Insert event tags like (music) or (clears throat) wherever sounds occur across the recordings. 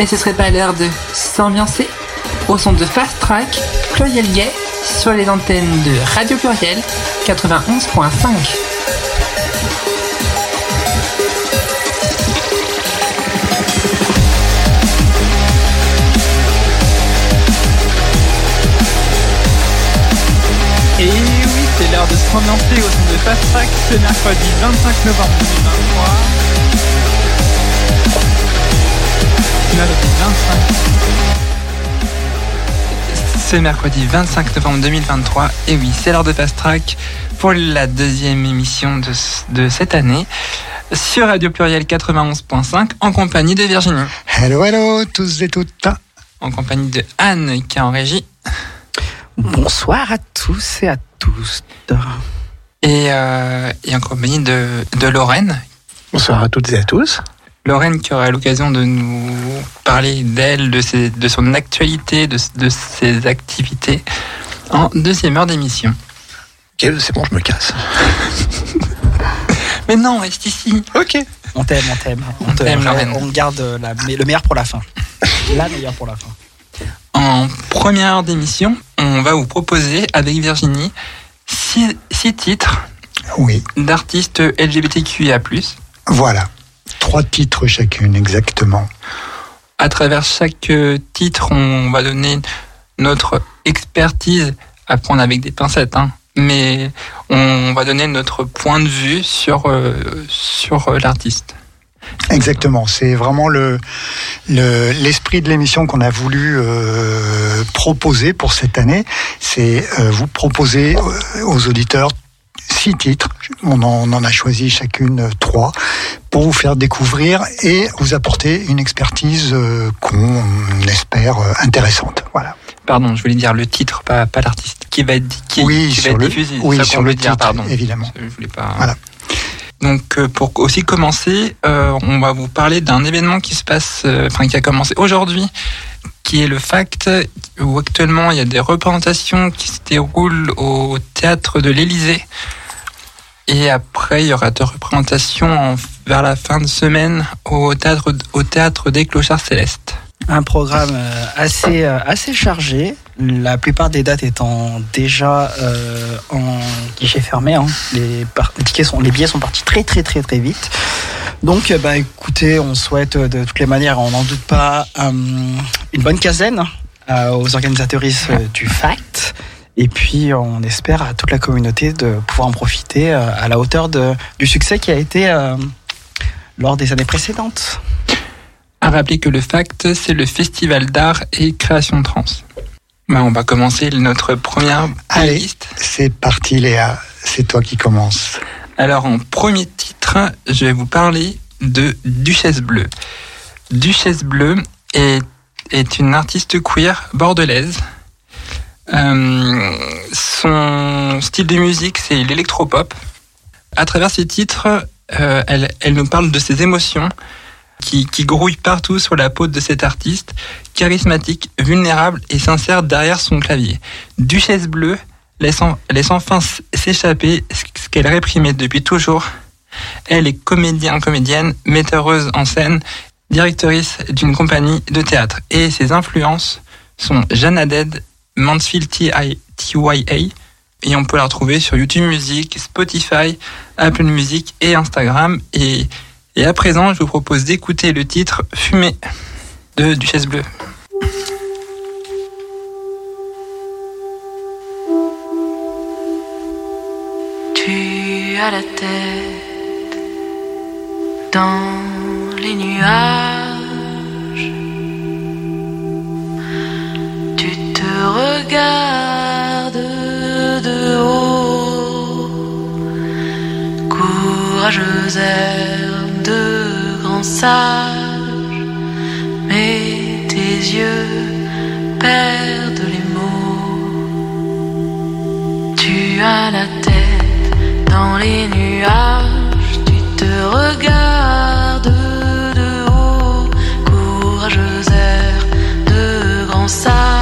Mais ce serait pas l'heure de s'ambiancer au son de Fast Track, Pluriel Gay, sur les antennes de Radio Pluriel 91.5. Et oui, c'est l'heure de se ambiancer au son de Fast Track ce mercredi 25 novembre 2023. Mercredi 25. Ce mercredi 25 novembre 2023. Et oui, c'est l'heure de Fast Track pour la deuxième émission de, de cette année sur Radio Pluriel 91.5 en compagnie de Virginie. Hello, hello, tous et toutes. En compagnie de Anne qui est en régie. Bonsoir à tous et à tous. Et, euh, et en compagnie de, de Lorraine. Bonsoir à toutes et à tous. Lorraine qui aura l'occasion de nous parler d'elle, de, ses, de son actualité, de, de ses activités en deuxième heure d'émission. Ok, c'est bon, je me casse. (laughs) Mais non, reste ici. Ok. On t'aime, on t'aime. On t'aime, Lorraine. On garde la- le meilleur pour la fin. La meilleure pour la fin. En première heure d'émission, on va vous proposer avec Virginie six, six titres Oui, d'artistes LGBTQIA+. voilà. Trois titres chacune, exactement. À travers chaque euh, titre, on va donner notre expertise à prendre avec des pincettes, hein. mais on va donner notre point de vue sur, euh, sur euh, l'artiste. Exactement. C'est vraiment le le- l'esprit de l'émission qu'on a voulu euh, proposer pour cette année. C'est euh, vous proposer aux auditeurs six titres. On en, on en a choisi chacune trois pour vous faire découvrir et vous apporter une expertise euh, qu'on espère euh, intéressante. Voilà. Pardon, je voulais dire le titre, pas, pas l'artiste, qui va être, qui, Oui, qui va être le- diffusé. oui, ça sur le dire, titre, pardon. évidemment. Je voulais pas. Voilà. Donc, euh, pour aussi commencer, euh, on va vous parler d'un événement qui se passe, euh, enfin qui a commencé aujourd'hui, qui est le Fact, où actuellement il y a des représentations qui se déroulent au théâtre de l'Élysée. Et après, il y aura deux représentations en- vers la fin de semaine au théâtre, au théâtre des Clochards Célestes. Un programme euh, assez, euh, assez chargé. La plupart des dates étant déjà euh, en guichet fermé. hein. Les, tickets sont, les billets sont partis très très très très vite. Donc, bah, écoutez, on souhaite de toutes les manières, on n'en doute pas, une bonne quinzaine aux organisateuristes euh, du FACT. Et puis, on espère à toute la communauté de pouvoir en profiter euh, à la hauteur de, du succès qui a été euh, lors des années précédentes. À rappeler que le FACT, c'est le Festival d'art et création trans. Bah, on va commencer notre première Allez. playlist. C'est parti, Léa. C'est toi qui commence. Alors en premier titre, je vais vous parler de Duchesse Bleue. Duchesse Bleue est, est une artiste queer bordelaise. Euh, son style de musique, c'est l'électropop. À travers ses titres, euh, elle, elle nous parle de ses émotions qui, qui grouillent partout sur la peau de cet artiste, charismatique, vulnérable et sincère derrière son clavier. Duchesse Bleue laisse, en- enfin s'échapper ce qu'elle réprimait depuis toujours. Elle est comédien, comédienne, metteuse en scène, directrice d'une compagnie de théâtre. Et ses influences sont Jeanne Dead, Mansfield TYA, et on peut la retrouver sur YouTube Music, Spotify, Apple Music et Instagram. Et, et à présent, je vous propose d'écouter le titre Fumée de Duchesse Bleue. Tu as la tête dans les nuages. Regardes de haut. Courageuse herbe de grand sage. Mais tes yeux perdent les mots. Tu as la tête dans les nuages, tu te regardes de haut, courageuse air de grand sage,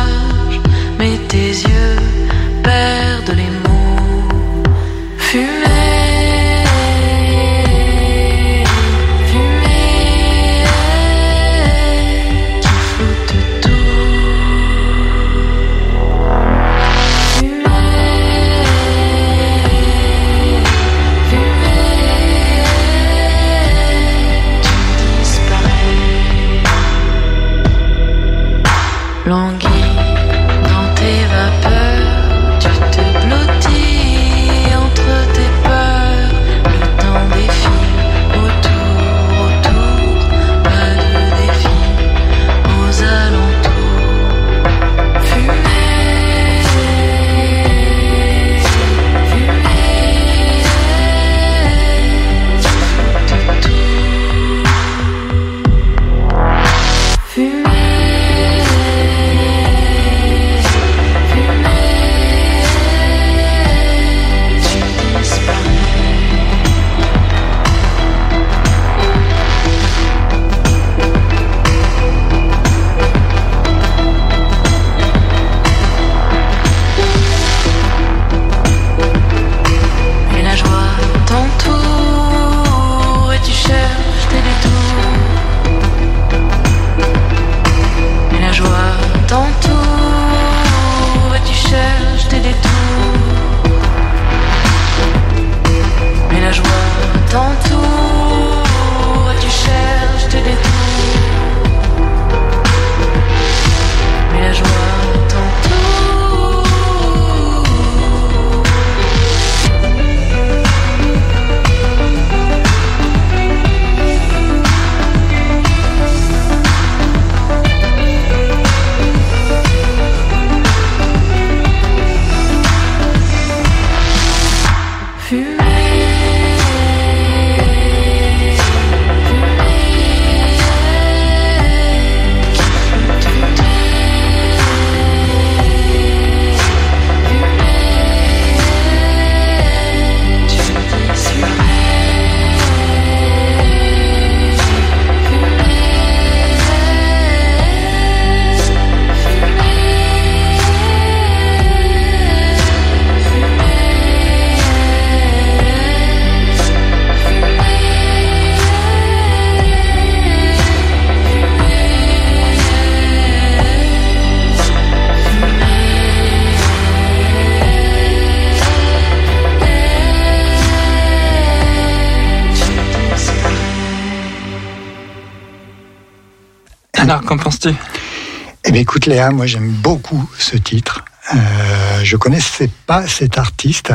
Écoute, Léa, moi j'aime beaucoup ce titre. Euh, je connaissais pas cet artiste,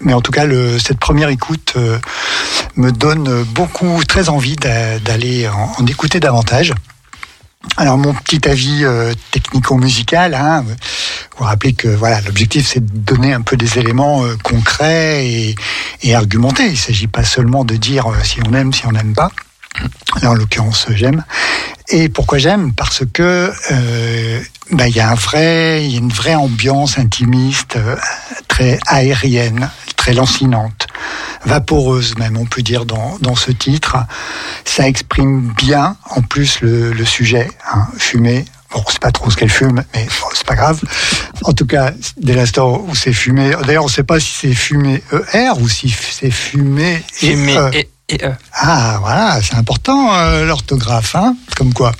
mais en tout cas, cette première écoute euh, me donne beaucoup, très envie d'a- d'aller en, écouter davantage. Alors mon petit avis euh, technico-musical, hein, vous vous rappelez que voilà l'objectif c'est de donner un peu des éléments euh, concrets et, argumentés. Il ne s'agit pas seulement de dire euh, si on aime, si on n'aime pas. Là en l'occurrence j'aime. Et pourquoi j'aime? Parce que euh, bah, il y a un vrai, il y a une vraie ambiance intimiste, euh, très aérienne, très lancinante, vaporeuse même, on peut dire dans, dans ce titre. Ça exprime bien, en plus le, le sujet, hein, fumer. Bon, c'est pas trop ce qu'elle fume, mais bon, c'est pas grave. En tout cas, dès l'instant où c'est fumé, d'ailleurs, on sait pas si c'est fumé ER ou si c'est fumé Fumé E. euh. Ah, voilà, c'est important euh, l'orthographe, hein, comme quoi.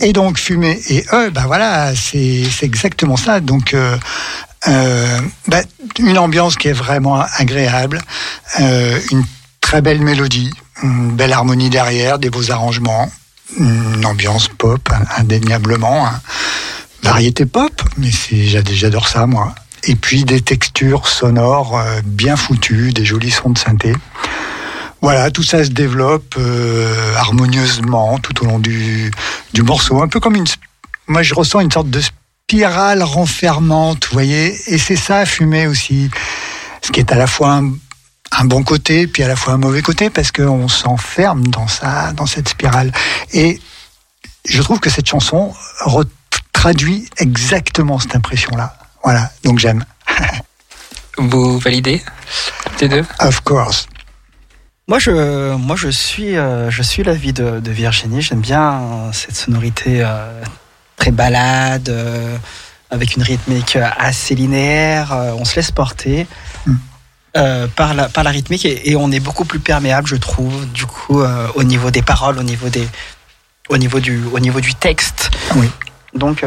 Et donc fumer et eux, ben voilà, c'est exactement ça. Donc euh, ben, une ambiance qui est vraiment agréable, une très belle mélodie, une belle harmonie derrière, des beaux arrangements, une ambiance pop indéniablement, hein. variété pop, mais j'adore ça moi. Et puis des textures sonores bien foutues, des jolis sons de synthé. Voilà, tout ça se développe euh, harmonieusement tout au long du, du morceau, un peu comme une. Moi, je ressens une sorte de spirale renfermante, vous voyez, et c'est ça, fumer aussi, ce qui est à la fois un, un bon côté, puis à la fois un mauvais côté, parce qu'on s'enferme dans ça, dans cette spirale. Et je trouve que cette chanson traduit exactement cette impression-là. Voilà, donc j'aime. (laughs) Vous validez Toutes les deux? Of course. Moi, je, moi, je suis, euh, je suis l'avis de, de Virginie. J'aime bien euh, cette sonorité euh, très balade, euh, avec une rythmique assez linéaire. on se laisse porter Mm. par la, par la rythmique et, et on est beaucoup plus perméable, je trouve, du coup, au niveau des paroles, au niveau des, au niveau du, au niveau du texte. Oui. Donc,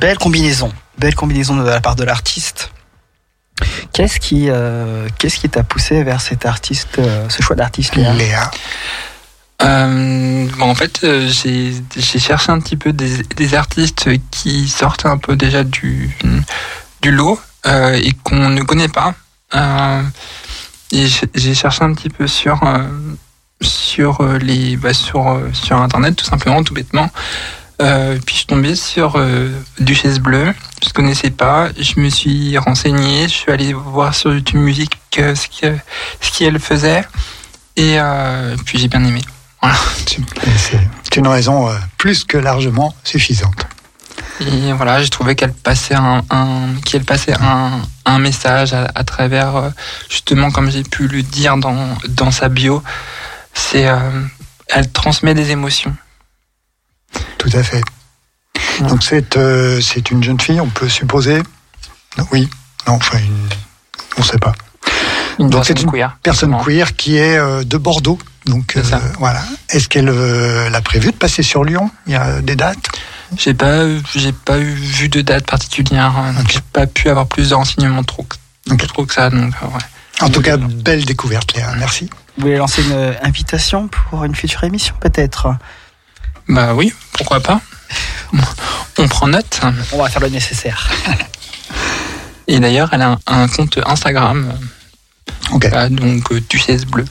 belle combinaison, belle combinaison de la part de l'artiste. Qu'est-ce qui, euh, qu'est-ce qui t'a poussé vers cet artiste, euh, ce choix d'artiste Léa? Léa. Euh, bon, en fait, euh, j'ai j'ai cherché un petit peu des, des artistes qui sortent un peu déjà du, du lot euh, et qu'on ne connaît pas. Euh, et j'ai- cherché un petit peu sur euh, sur les bah, sur sur internet tout simplement, tout bêtement. Euh, puis je suis tombé sur euh, Duchesse Bleue. Je ne connaissais pas. Je me suis renseigné. Je suis allé voir sur YouTube Musique euh, ce que- ce qu'elle faisait. Et puis j'ai bien aimé. Voilà. (laughs) C'est une raison plus que largement suffisante. Et voilà, j'ai trouvé qu'elle passait un, un- qu'elle passait un, un message à, à travers, justement, comme j'ai pu le dire dans, dans sa bio, c'est, elle transmet des émotions. Tout à fait. Ouais. Donc c'est euh, c'est une jeune fille, on peut supposer Non, Oui, non, enfin, une- on ne sait pas. Une Donc c'est une queer. Personne justement. queer qui est euh, de Bordeaux. Donc C'est ça. euh, voilà. Est-ce qu'elle euh, l'a prévu de passer sur Lyon? Il y a des dates? J'ai pas, j'ai pas eu vu de date particulière, hein, donc Ok. j'ai pas pu avoir plus de renseignements trop, que- Ok. trop que ça, donc euh, ouais. En tout cas, belle découverte, Léa. Merci. Vous voulez lancer une invitation pour une future émission, peut-être? Bah oui, pourquoi pas. On prend note. On va faire le nécessaire. Et d'ailleurs, elle a un, un compte Instagram, Ok. euh, donc euh, Duchesse Bleue,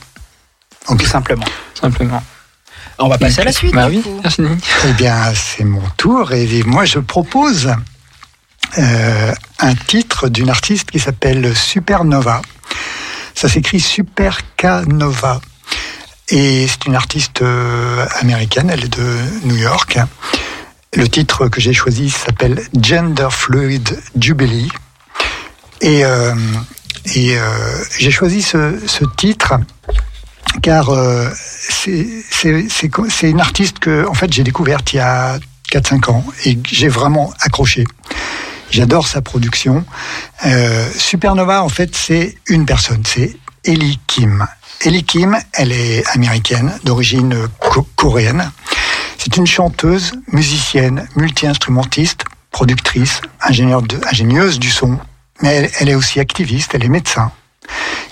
ok. Tout simplement. simplement. On va passer à la suite. Bah oui, merci. Eh bien, c'est mon tour et moi je propose euh, un titre d'une artiste qui s'appelle Supernova. Ça s'écrit Supercanova. Et c'est une artiste euh, américaine, elle est de New York. Le titre que j'ai choisi s'appelle Gender Fluid Jubilee. Et, euh, euh, j'ai choisi ce, titre car c'est une artiste que en fait j'ai découverte il y a 4-5 ans et j'ai vraiment accroché. J'adore sa production. Supernova, en fait, c'est une personne, c'est Ellie Kim. Ellie Kim, elle est américaine, d'origine coréenne. C'est une chanteuse, musicienne, multi-instrumentiste, productrice, ingénieure ingénieuse du son, mais elle, est aussi activiste, elle est médecin.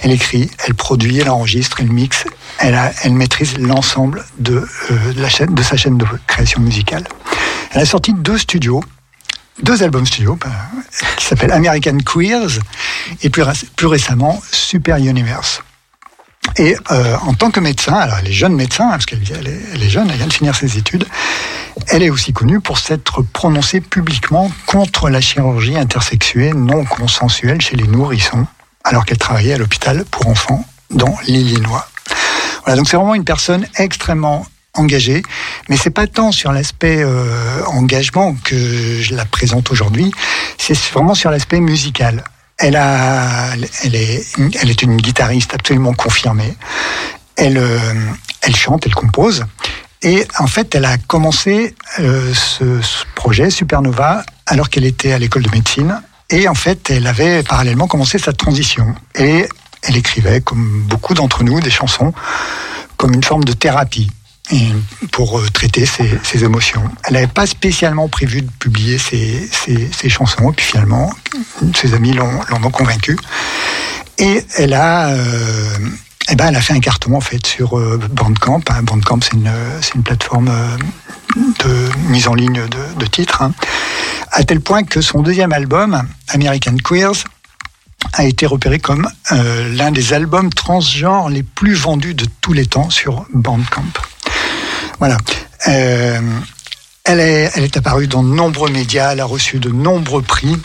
Elle écrit, elle produit, elle enregistre, elle mixe, elle, maîtrise l'ensemble de, euh, de, sa chaîne de création musicale. Elle a sorti deux studios, deux albums studio bah, qui s'appellent American Queers et plus récemment Super Universe. Et euh, en tant que médecin, alors elle est jeune médecin, hein, parce qu'elle est, elle est jeune, elle vient de finir ses études, elle est aussi connue pour s'être prononcée publiquement contre la chirurgie intersexuée non consensuelle chez les nourrissons, alors qu'elle travaillait à l'hôpital pour enfants dans l'Illinois. Voilà, donc c'est vraiment une personne extrêmement engagée, mais c'est pas tant sur l'aspect euh, engagement que je la présente aujourd'hui, c'est vraiment sur l'aspect musical. Elle a, elle est, elle est une guitariste absolument confirmée. Elle, euh, elle chante, elle compose. Et en fait, elle a commencé euh, ce, ce, projet Supernova alors qu'elle était à l'école de médecine. Et en fait, elle avait parallèlement commencé sa transition. Et elle écrivait, comme beaucoup d'entre nous, des chansons comme une forme de thérapie pour traiter ses, émotions. Elle n'avait pas spécialement prévu de publier ses, chansons, et puis finalement, ses amis l'ont convaincue. Et elle a, euh, eh ben, elle a fait un carton en fait sur euh, Bandcamp. Hein. Bandcamp, c'est une, plateforme euh, de mise en ligne de, titres, hein. à tel point que son deuxième album, American Queers, a été repéré comme euh, l'un des albums transgenres les plus vendus de tous les temps sur Bandcamp. Voilà. Euh, elle, est, apparue dans de nombreux médias, elle a reçu de nombreux prix.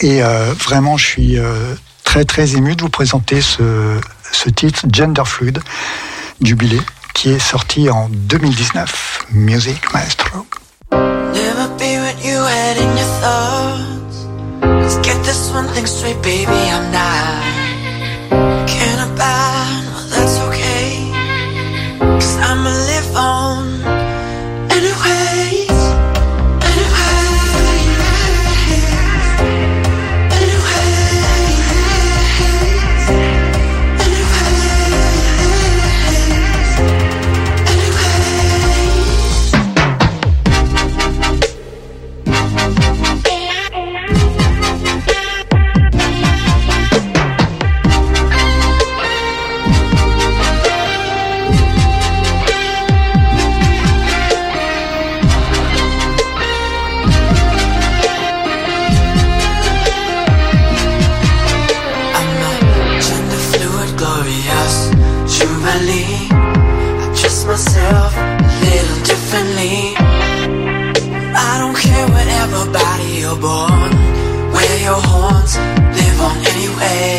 Et euh, vraiment, je suis euh, très très ému de vous présenter ce, titre Gender Fluid Jubilé qui est sorti en 2019. Music Maestro. Never be away.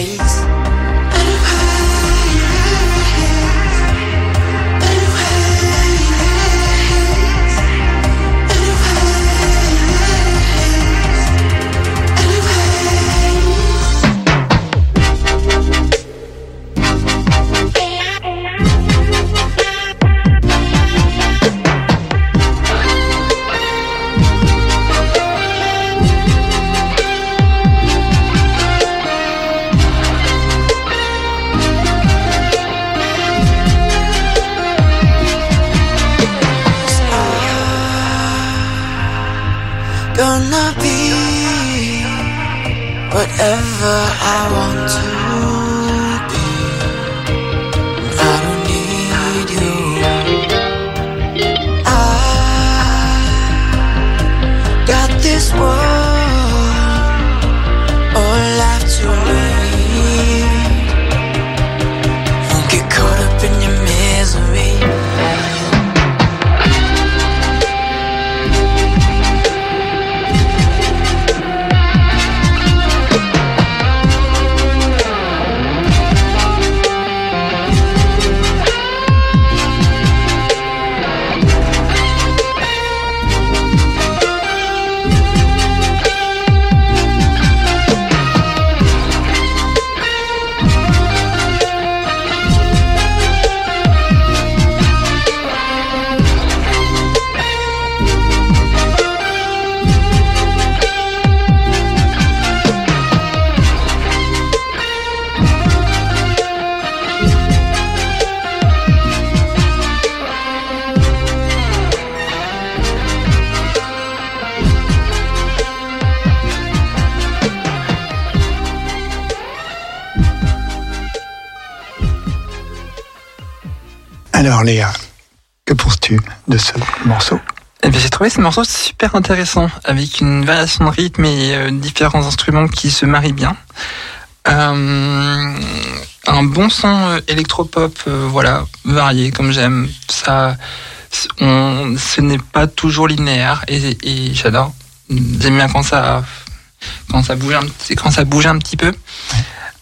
Léa, que penses-tu de ce morceau? Eh bien, j'ai trouvé ce morceau super intéressant, avec une variation de rythme et euh, différents instruments qui se marient bien. Euh, un bon son euh, électropop, euh, voilà, varié comme j'aime. Ça, on, ce n'est pas toujours linéaire et, et j'adore. J'aime bien quand ça, quand ça bouge un, petit- quand ça bouge un petit peu.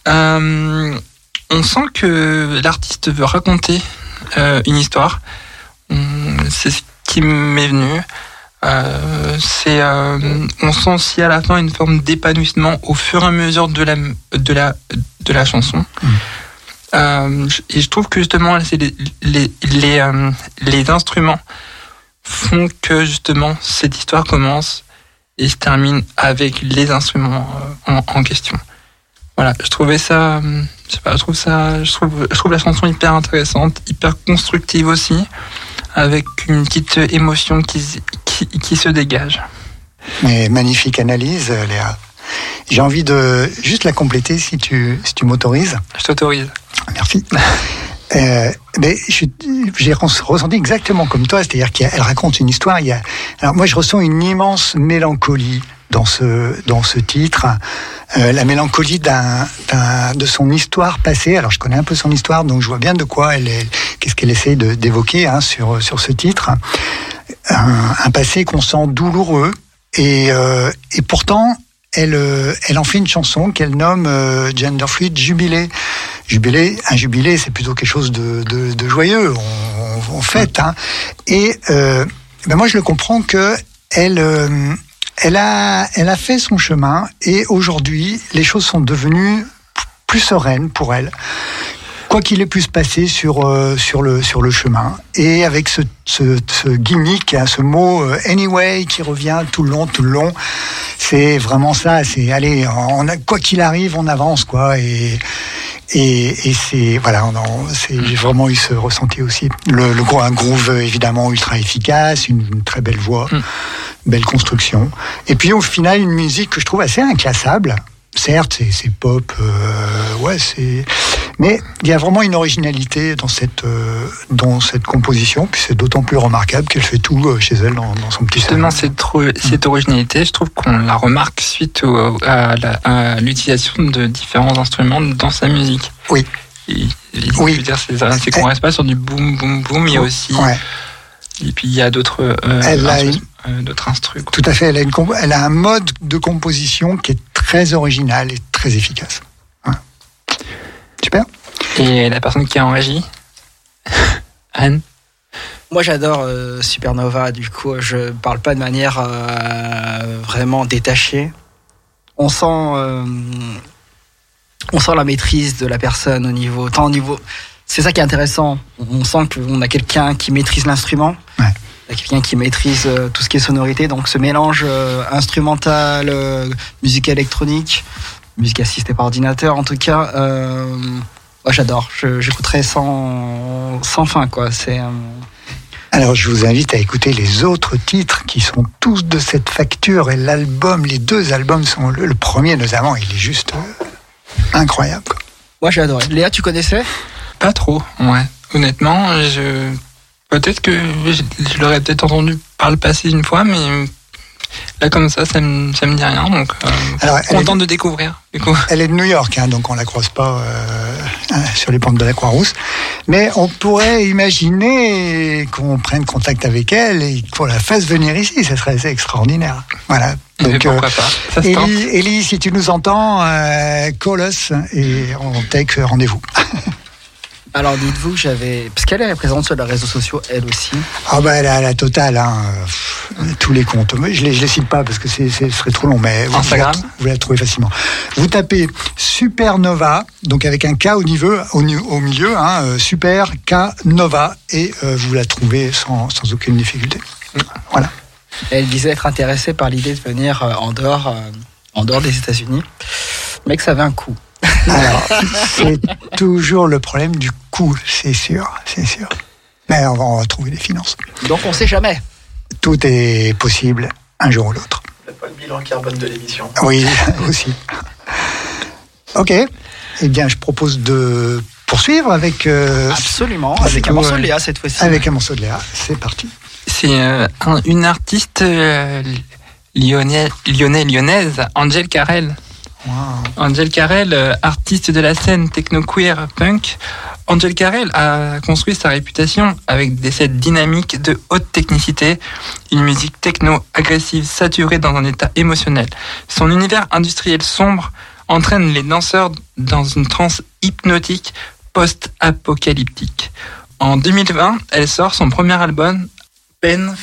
On sent que l'artiste veut raconter euh, une histoire. Hum, C'est ce qui m'est venu. Euh, c'est, euh, on sent aussi à la fin une forme d'épanouissement au fur et à mesure de la, de la, de la chanson. Je- et je trouve que justement, c'est les, les, les, les instruments font que justement cette histoire commence et se termine avec les instruments en, en question. Voilà, je trouvais ça, euh, je sais pas, je trouve ça, je trouve, je trouve la chanson hyper intéressante, hyper constructive aussi, avec une petite émotion qui, qui, qui se dégage. Mais magnifique analyse, Léa. J'ai envie de juste la compléter si tu, si tu m'autorises. Je t'autorise. Merci. (laughs) Euh, mais j'ai res- ressenti exactement comme toi, c'est-à-dire qu'elle raconte une histoire. Il y a, alors moi, je ressens une immense mélancolie dans ce dans ce titre, Euh, la mélancolie d'un, d'un- de son histoire passée. Alors je connais un peu son histoire, donc je vois bien de quoi elle est, qu'est-ce qu'elle essaie de, d'évoquer hein, sur sur ce titre. Un, un passé qu'on sent douloureux et euh, et pourtant elle, euh, elle en fait une chanson qu'elle nomme euh, Gender Fluid Jubilé. Jubilé, un jubilé, c'est plutôt quelque chose de, de, de joyeux, on, on, on fête. Hein. Et euh, ben moi, je le comprends que elle, euh, elle, a, elle a fait son chemin et aujourd'hui, les choses sont devenues plus sereines pour elle. Quoi qu'il ait pu se passer sur, euh, sur, le, sur le chemin. Et avec ce, ce, ce gimmick, hein, ce mot euh, anyway qui revient tout le long, tout le long, c'est vraiment ça. C'est allez, on a, quoi qu'il arrive, on avance, quoi. Et, et, et c'est voilà, j'ai vraiment eu ce ressenti aussi. Le, le un groove évidemment ultra efficace, une, une très belle voix, Mm. belle construction. Et puis au final, une musique que je trouve assez inclassable. Certes, c'est, pop, euh, ouais, c'est. Mais il y a vraiment une originalité dans cette euh, dans cette composition, puis c'est d'autant plus remarquable qu'elle fait tout euh, chez elle dans, dans son petit Justement, cette, cette originalité, je trouve qu'on la remarque suite au- à l'utilisation de différents instruments dans sa musique. Oui. Et- et- Oui. c'est qu'on reste pas sur du boum boum boum, il y a aussi. Ouais. Et puis il y a d'autres euh, Elle a instru- une- d'autres instrus. quoi. Tout à fait. Elle a, une, comp- elle a un mode de composition qui est très original et très efficace. Voilà. Super. Et la personne qui a en régie, (laughs) Anne. Moi j'adore euh, Supernova, du coup je parle pas de manière euh, vraiment détachée. On sent, euh, on sent la maîtrise de la personne au niveau, tant au niveau. C'est ça qui est intéressant. On sent qu'on a quelqu'un qui maîtrise l'instrument. Ouais. Il y a quelqu'un qui maîtrise euh, tout ce qui est sonorité. Donc ce mélange euh, instrumental, euh, musique électronique, musique assistée par ordinateur en tout cas. Euh, moi j'adore. Je- J'écouterai sans, sans fin quoi. C'est euh, Alors, je vous invite à écouter les autres titres qui sont tous de cette facture. Et l'album, les deux albums sont. Le, le premier, notamment, il est juste euh, incroyable. quoi. Moi j'ai adoré. Léa, tu connaissais? Pas trop, ouais. Honnêtement, je peut-être que je, je l'aurais peut-être entendu par le passé une fois, mais là comme ça, ça me, ça me dit rien, donc euh, Alors, content de découvrir. Du coup. elle est de New York, hein, donc on la croise pas euh, hein, sur les pentes de la Croix-Rousse. Mais on pourrait imaginer qu'on prenne contact avec elle et qu'on la fasse venir ici. Ça serait assez extraordinaire. Voilà. Donc, euh, pourquoi pas. Ellie, Ellie, si tu nous entends, euh, call us et on take rendez-vous. (laughs) Alors dites-vous que j'avais. Parce qu'elle est présente sur les réseaux sociaux, elle aussi. Ah bah elle a la totale, hein. Tous les comptes. Mais je les, je les cite pas parce que c'est, ce serait trop long, mais vous, Instagram vous, la, vous la trouvez facilement. Vous tapez Supernova, donc avec un K au niveau, au, milieu, hein, euh, Super K Nova, et euh, vous la trouvez sans, sans aucune difficulté. Voilà. Elle disait être intéressée par l'idée de venir euh, en dehors, en dehors des États-Unis, mais que ça avait un coût. Alors, c'est toujours le problème du coût, c'est sûr, c'est sûr. Mais on va, on va trouver des finances. Donc on sait jamais. Tout est possible un jour ou l'autre. pas le bilan carbone de l'émission. Oui, (laughs) aussi. Ok. Eh bien, je propose de poursuivre avec, euh, Absolument, c'est avec un morceau de ouais. Léa cette fois-ci. avec un morceau de Léa. C'est parti. C'est euh, un- une artiste euh, lyonnais, lyonnais, lyonnaise, Angel Carrel. Angel Carrel, euh, artiste de la scène techno-queer punk, Angel Carrel a construit sa réputation avec des sets dynamiques de haute technicité, une musique techno agressive saturée dans un état émotionnel. Son univers industriel sombre entraîne les danseurs dans une transe hypnotique post-apocalyptique. En 2020, elle sort son premier album, Pen,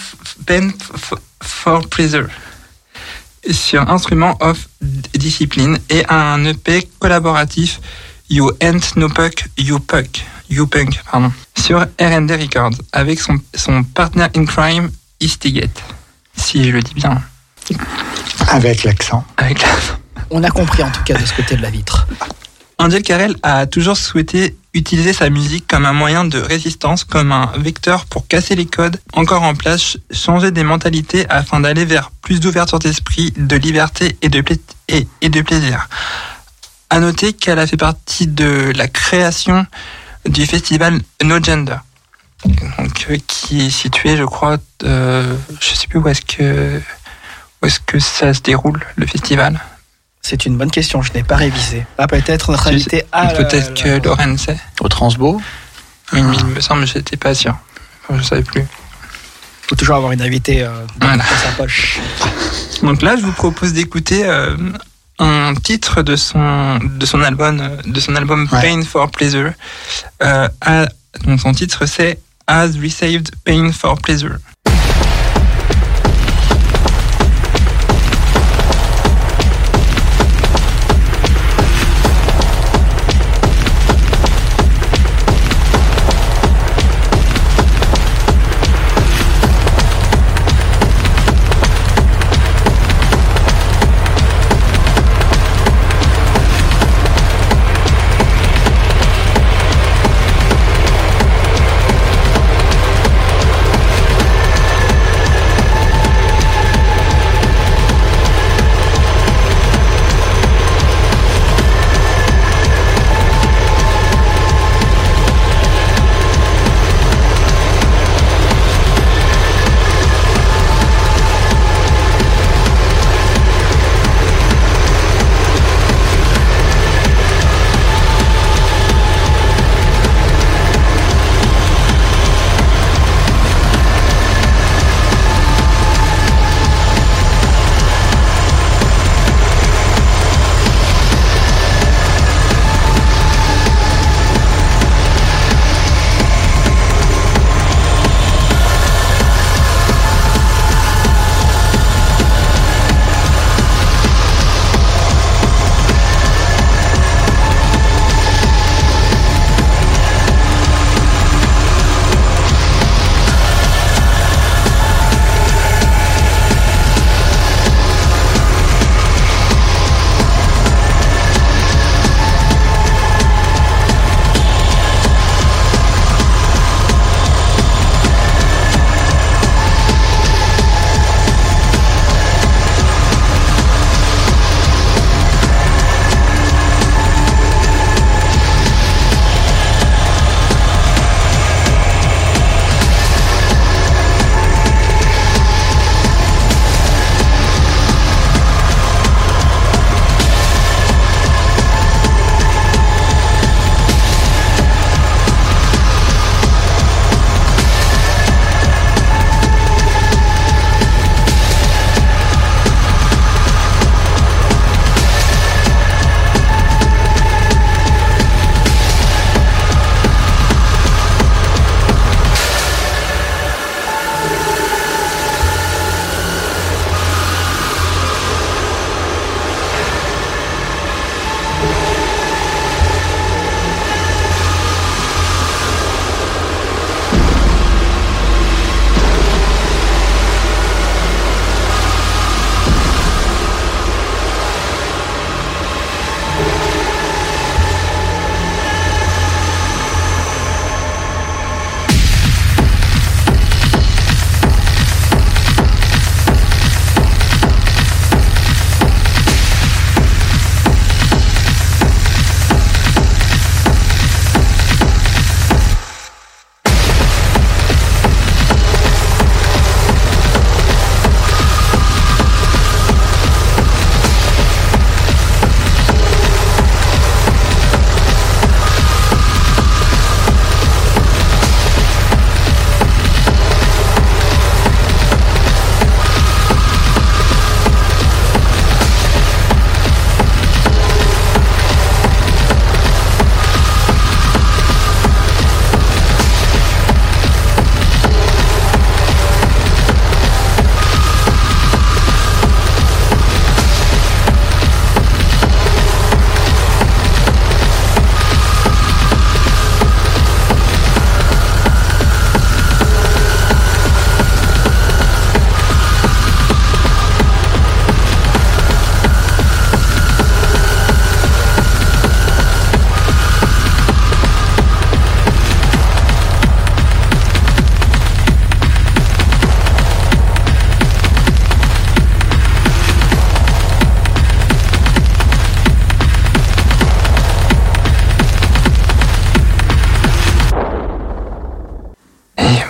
for Pleasure sur Instrument of Discipline et un EP collaboratif You Ain't No Puck, You Puck, You Punk, pardon, sur R&D Records avec son, son partner in crime, Eastigate, si je le dis bien, Avec l'accent. avec. On a compris en tout cas de ce côté de la vitre. Angel Carrel a toujours souhaité utiliser sa musique comme un moyen de résistance, comme un vecteur pour casser les codes encore en place, changer des mentalités afin d'aller vers plus d'ouverture d'esprit, de liberté et de, plaisir. À noter qu'elle a fait partie de la création du festival No Gender, donc, euh, qui est situé, je crois, euh, je sais plus où est-ce que où est-ce que ça se déroule le festival. C'est une bonne question, je n'ai pas révisé. Ah, peut-être notre Je invité a. Peut-être que Lorraine sait. Au Transbo, Oui, mais il me semble que j'étais pas sûr. Enfin, je savais plus. il faut toujours avoir une invitée euh, dans, Voilà. sa poche. Donc là, je vous propose d'écouter euh, un titre de son de son album euh, de son album Ouais. Pain for Pleasure. Euh, à- donc son titre c'est Has Received Pain for Pleasure.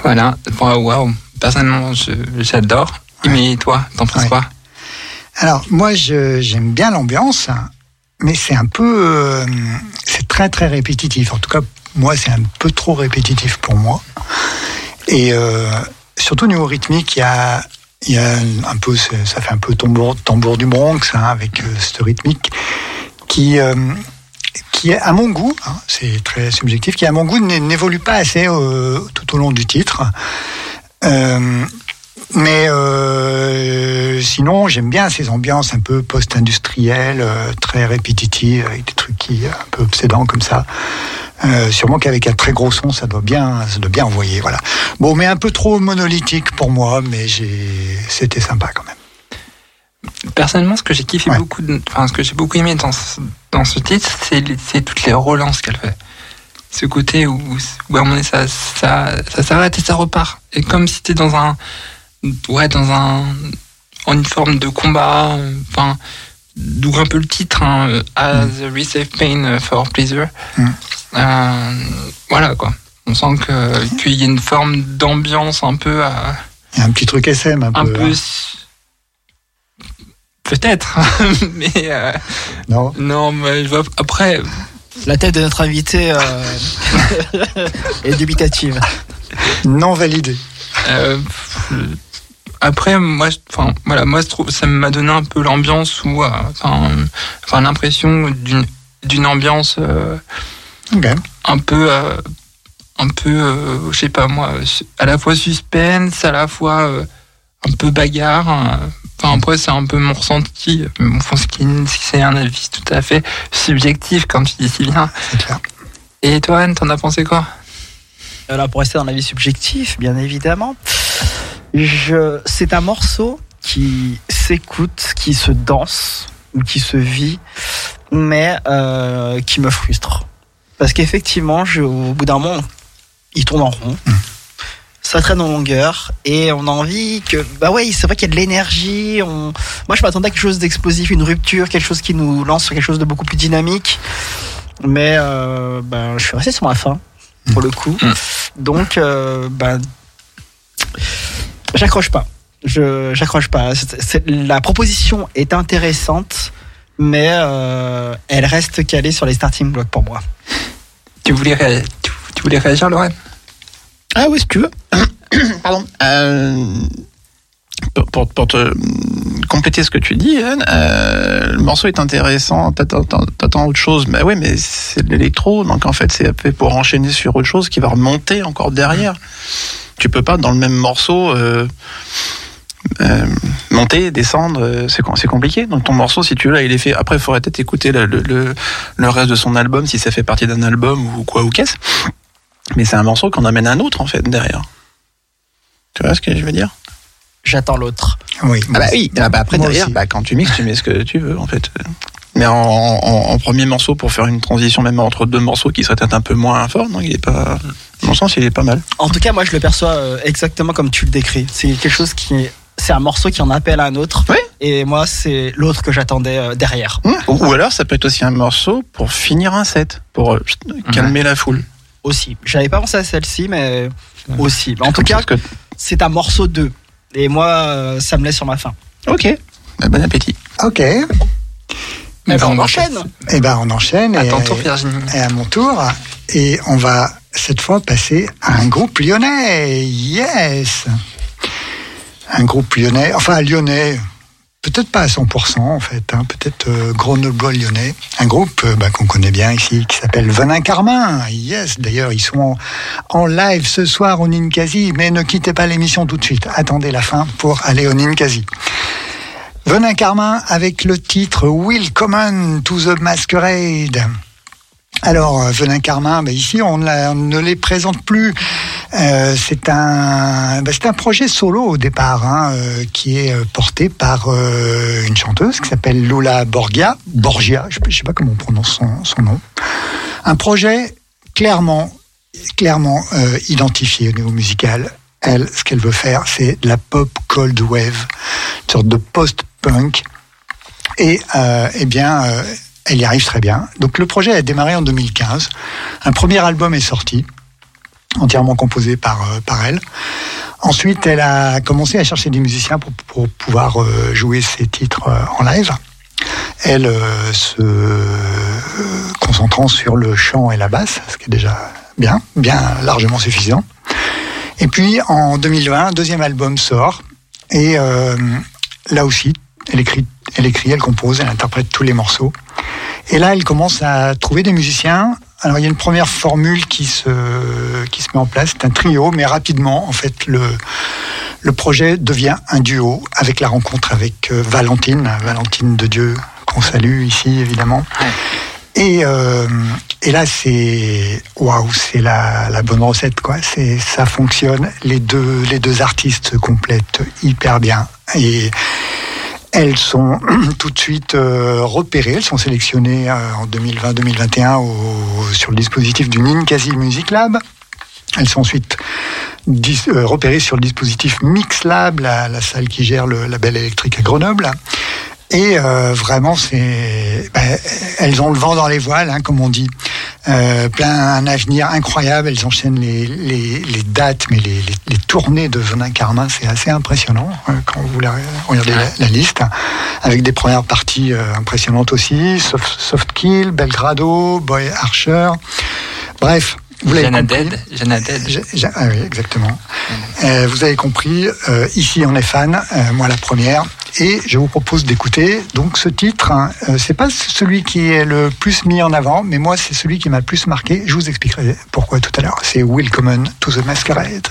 Voilà, waouh, personnellement, j'adore. Mais toi, t'en penses quoi? Alors, moi, j'aime bien l'ambiance, mais c'est un peu. Euh, c'est très, très répétitif. En tout cas, moi, c'est un peu trop répétitif pour moi. Et euh, surtout, au niveau rythmique, il y a, y a un peu. Ça fait un peu tambour, tambour du Bronx, hein, avec euh, cette rythmique qui. Qui à mon goût, hein, c'est très subjectif, qui à mon goût n'évolue pas assez tout au long du titre. Euh, mais euh, sinon, j'aime bien ces ambiances un peu post-industrielles, euh, très répétitives, avec des trucs qui un peu obsédants comme ça. Euh, sûrement qu'avec un très gros son, ça doit bien, ça doit bien envoyer. Voilà. Bon, mais un peu trop monolithique pour moi, mais c'était sympa quand même. Personnellement, ce que j'ai kiffé beaucoup, enfin, ce que j'ai beaucoup aimé dans ce, dans ce titre, c'est toutes les relances qu'elle fait. Ce côté où, où à un moment donné, ça, ça, ça s'arrête et ça repart. Et comme si c'était dans un, ouais, dans un, en une forme de combat, enfin, d'où un peu le titre, hein, As mm. Receive Pain for Pleasure. Mm. Euh, voilà, quoi. On sent qu'il y a une forme d'ambiance un peu. Il y a un petit truc SM, un, un peu. Hein. Peut-être, (laughs) mais. Euh, non. Non, mais je vois. Après. La tête de notre invité euh, (laughs) est dubitative. Non validée. Euh, après, moi, enfin, voilà, moi, ça m'a donné un peu l'ambiance ou, euh, enfin, l'impression d'une, d'une ambiance euh, un peu, euh, un peu, je sais pas moi, à la fois suspense, à la fois un peu bagarre. Enfin, après, c'est un peu mon ressenti. Mon c'est un avis tout à fait subjectif, comme tu dis si bien. Et toi, Anne, t'en as pensé quoi? Alors, pour rester dans l'avis subjectif, bien évidemment, je, c'est un morceau qui s'écoute, qui se danse ou qui se vit, mais euh, qui me frustre. Parce qu'effectivement, au bout d'un moment, il tourne en rond. Hmm. Ça traîne en longueur et on a envie que bah ouais c'est vrai qu'il y a de l'énergie on... moi je m'attendais à quelque chose d'explosif une rupture quelque chose qui nous lance sur quelque chose de beaucoup plus dynamique mais euh, ben, je suis resté sur ma fin pour le coup hmm. donc euh, ben, J'accroche pas. Je j'accroche pas. la proposition est intéressante, mais euh, elle reste calée sur les starting blocks pour moi. Tu voulais, tu, voulais réagir, Lorraine Ah oui, si tu veux. (coughs) Pardon. Euh, pour, pour, te compléter ce que tu dis, euh, le morceau est intéressant, t'attends autre chose, mais oui, mais c'est de l'électro, donc en fait c'est fait pour enchaîner sur autre chose qui va remonter encore derrière tu peux pas dans le même morceau euh, euh, monter, descendre, euh, c'est c'est compliqué. Donc ton morceau, si tu veux, là, il est fait. Après, il faudrait peut-être écouter le, le, le, reste de son album si ça fait partie d'un album ou quoi ou qu'est-ce. Mais c'est un morceau qu'on amène un autre en fait derrière. Tu vois ce que je veux dire? J'attends l'autre. Oui. Ah bah oui. Ah bah après derrière, bah, quand tu mixes, tu mets ce que tu veux en fait. Mais en, en, premier morceau pour faire une transition même entre deux morceaux qui seraient peut-être un peu moins forts, non, il est pas. À mon sens, il est pas mal. En tout cas, moi, je le perçois euh, exactement comme tu le décris. C'est quelque chose qui est c'est un morceau qui en appelle un autre. Oui. Et moi, c'est l'autre que j'attendais euh, derrière. Mmh. Ou, alors, ça peut être aussi un morceau pour finir un set, pour euh, calmer la foule. Aussi. J'avais pas pensé à celle-ci, mais aussi. En tout cas, que... c'est un morceau 2. Et moi, ça me laisse sur ma fin. Ok. Bah, bon appétit. Ok. Eh ben, on enchaîne. Eh ben, on enchaîne. À ton tour, Virginie. Et à mon tour. Et on va cette fois passer à un groupe lyonnais. Yes. Un groupe lyonnais. Enfin, lyonnais. Peut-être pas à 100% en fait, hein, peut-être euh, Grenoble lyonnais, un groupe euh, bah, qu'on connaît bien ici qui s'appelle Venin Carmin. Yes, d'ailleurs ils sont en, live ce soir au Ninkasi, mais ne quittez pas l'émission tout de suite. Attendez la fin pour aller au Ninkasi. Venin Carmin avec le titre Welcome to the Masquerade. Alors, euh, Venin Carmin, ben ici, on, ne les présente plus. Euh, c'est un, ben un projet solo au départ, hein, euh, qui est porté par une chanteuse qui s'appelle Lula Borgia. Borgia, je ne sais pas comment on prononce son, son nom. Un projet clairement, clairement identifié au niveau musical. Elle, ce qu'elle veut faire, c'est de la pop cold wave, une sorte de post-punk. Et eh bien, elle y arrive très bien. Donc le projet a démarré en 2015. Un premier album est sorti. entièrement composé par, euh, par elle. Ensuite, elle a commencé à chercher des musiciens pour, pour pouvoir euh, jouer ses titres euh, en live. Elle euh, se euh, concentrant sur le chant et la basse, ce qui est déjà bien, bien largement suffisant. Et puis en 2020, un deuxième album sort. Et là aussi, elle écrit, elle écrit, elle compose, elle interprète tous les morceaux. Et là, elle commence à trouver des musiciens. Alors, il y a une première formule qui se, qui se met en place. C'est un trio, mais rapidement, en fait, le, le projet devient un duo avec la rencontre avec euh, Valentine, Valentine de Dieu, qu'on salue ici, évidemment. Et, euh, et là, c'est waouh, c'est la, la bonne recette, quoi. C'est ça fonctionne. Les deux, les deux artistes se complètent hyper bien. Et elles sont (clears throat) tout de suite euh, repérées, elles sont sélectionnées euh, en 2020-2021 au- sur le dispositif du Ninkasi Music Lab. Elles sont ensuite euh, repérées sur le dispositif Mix Lab, la, la salle qui gère le label électrique à Grenoble. Et euh, vraiment, c'est, ben, elles ont le vent dans les voiles, hein, comme on dit. Euh, plein un avenir incroyable. Elles enchaînent les, les, les dates, mais les, les, tournées de Venin Carmin, c'est assez impressionnant euh, quand vous la- regardez la, la liste, avec des premières parties euh, impressionnantes aussi. Soft, Soft Kill, Belgrado, Boy Archer. Bref, vous. Ja- ja- ah oui, exactement. Euh, vous avez compris, euh, ici on est fan, euh, moi la première, et je vous propose d'écouter donc ce titre. hein. C'est pas celui qui est le plus mis en avant, mais moi c'est celui qui m'a le plus marqué. Je vous expliquerai pourquoi tout à l'heure. C'est Willkommen to the Masquerade.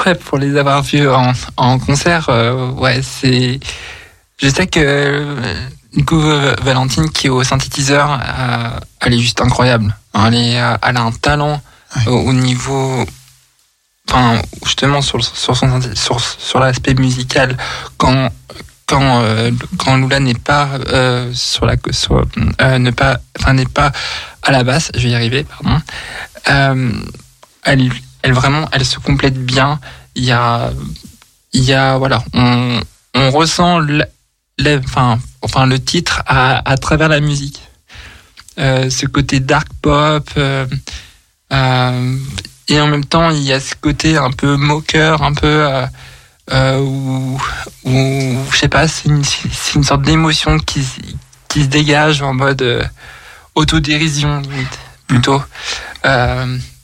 Après, pour les avoir vus en, en concert, euh, ouais, c'est. Je sais que euh, du coup, euh, Valentine qui est au synthétiseur, euh, elle est juste incroyable. Elle, est, euh, elle a un talent Ouais. au, au niveau. Enfin, justement, sur, sur, son, sur, sur l'aspect musical, quand. Quand, euh, quand Lula n'est pas euh, sur la sur, euh, ne pas enfin n'est pas à la basse je vais y arriver pardon euh, elle, vraiment, elle se complète bien. Il y a, il y a, voilà, on, ressent le, enfin, enfin, le titre à, travers la musique. Euh, ce côté dark pop, euh, euh, et en même temps, il y a ce côté un peu moqueur, un peu, où, je sais pas, c'est une, sorte d'émotion qui, qui se dégage en mode autodérision, plutôt.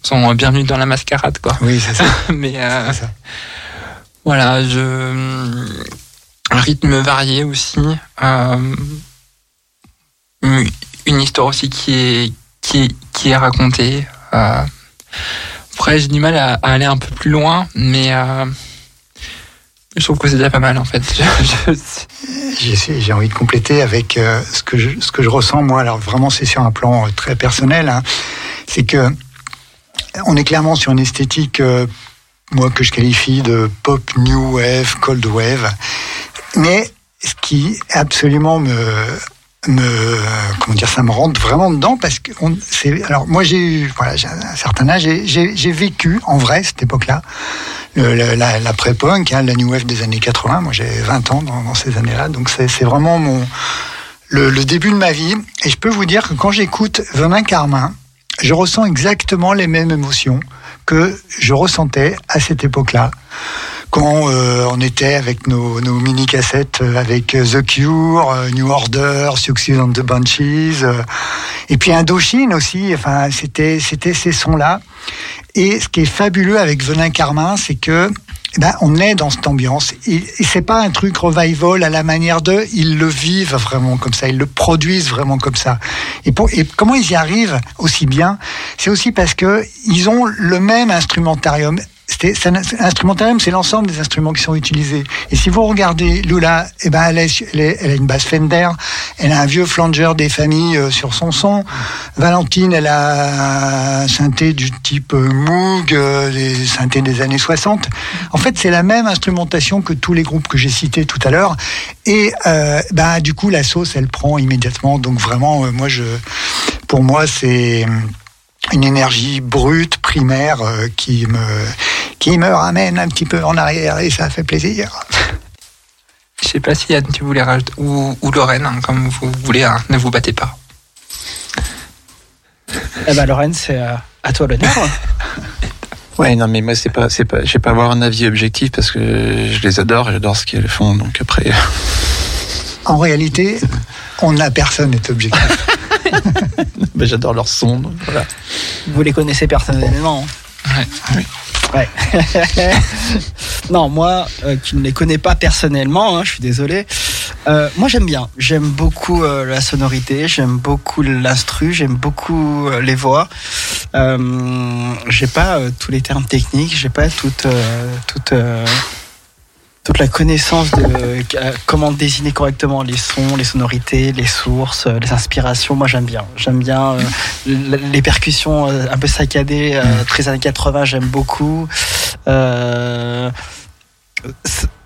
Sont bienvenus dans la mascarade, quoi. Oui, c'est ça. (laughs) Mais euh, ça. voilà, je un rythme varié aussi, euh, une histoire aussi qui est qui est, qui est racontée. euh. après, j'ai du mal à, à aller un peu plus loin, mais euh, je trouve que c'est déjà pas mal en fait. (laughs) J'ai j'ai envie de compléter avec euh, ce, que je, ce que je ressens, moi. Alors, vraiment, c'est sur un plan euh, très personnel. hein. C'est que on est clairement sur une esthétique, euh, moi, que je qualifie de pop new wave, cold wave. Mais ce qui absolument me me comment dire ça me rentre vraiment dedans parce que alors moi j'ai eu voilà j'ai un certain âge j'ai- vécu en vrai cette époque-là le- le- la, pré-punk, hein, la new wave des années 80. Moi, j'ai 20 ans dans, ces années-là, donc c'est c'est vraiment mon le, le début de ma vie. Et je peux vous dire que quand j'écoute Venin Carmin, je ressens exactement les mêmes émotions que je ressentais à cette époque-là. Quand euh, on était avec nos, nos mini-cassettes euh, avec euh, The Cure, euh, New Order, Success and the Bunches, euh, et puis Indochine aussi, enfin, c'était, c'était ces sons-là. Et ce qui est fabuleux avec Venin Carmin, c'est que eh ben, on est dans cette ambiance. Et, et c'est pas un truc revival à la manière de. Ils le vivent vraiment comme ça. Ils le produisent vraiment comme ça. Et, pour, et comment ils y arrivent aussi bien C'est aussi parce que ils ont le même instrumentarium. C'est un instrumentarium, c'est l'ensemble des instruments qui sont utilisés. Et si vous regardez Lula, eh ben, elle, est- elle, est- elle a une basse Fender, elle a un vieux flanger des familles euh, sur son son. Valentine, elle a un synthé du type euh, Moog, euh, les synthés des années 60. En fait, c'est la même instrumentation que tous les groupes que j'ai cités tout à l'heure. Et euh, ben, du coup, la sauce, elle prend immédiatement. Donc vraiment, euh, moi, je, pour moi, c'est une énergie brute, primaire, qui me qui me ramène un petit peu en arrière et ça fait plaisir. Je sais pas si Yann, tu voulais rajouter, ou, ou Lorraine, hein, comme vous voulez, hein, ne vous battez pas. Eh ben, Lorraine, c'est euh, à toi l'honneur. (laughs) Ouais, non, mais moi, c'est pas, c'est pas, je vais pas avoir un avis objectif parce que je les adore, j'adore ce qu'elles font, donc après. (laughs) En réalité, on a personne n'est objectif. (laughs) bah, j'adore leur son, donc voilà. Vous les connaissez personnellement. Ouais. Ouais. (laughs) non, moi, euh, qui ne les connais pas personnellement, hein, je suis désolé. Euh, moi, j'aime bien. J'aime beaucoup euh, la sonorité, j'aime beaucoup l'instru, j'aime beaucoup les voix. J'ai pas tous les termes techniques, j'ai pas toute toute toute la connaissance de euh, comment désigner correctement les sons, les sonorités, les sources, euh, les inspirations. Moi, j'aime bien. J'aime bien euh, les percussions un peu saccadées, euh, très années 80. J'aime beaucoup. Euh,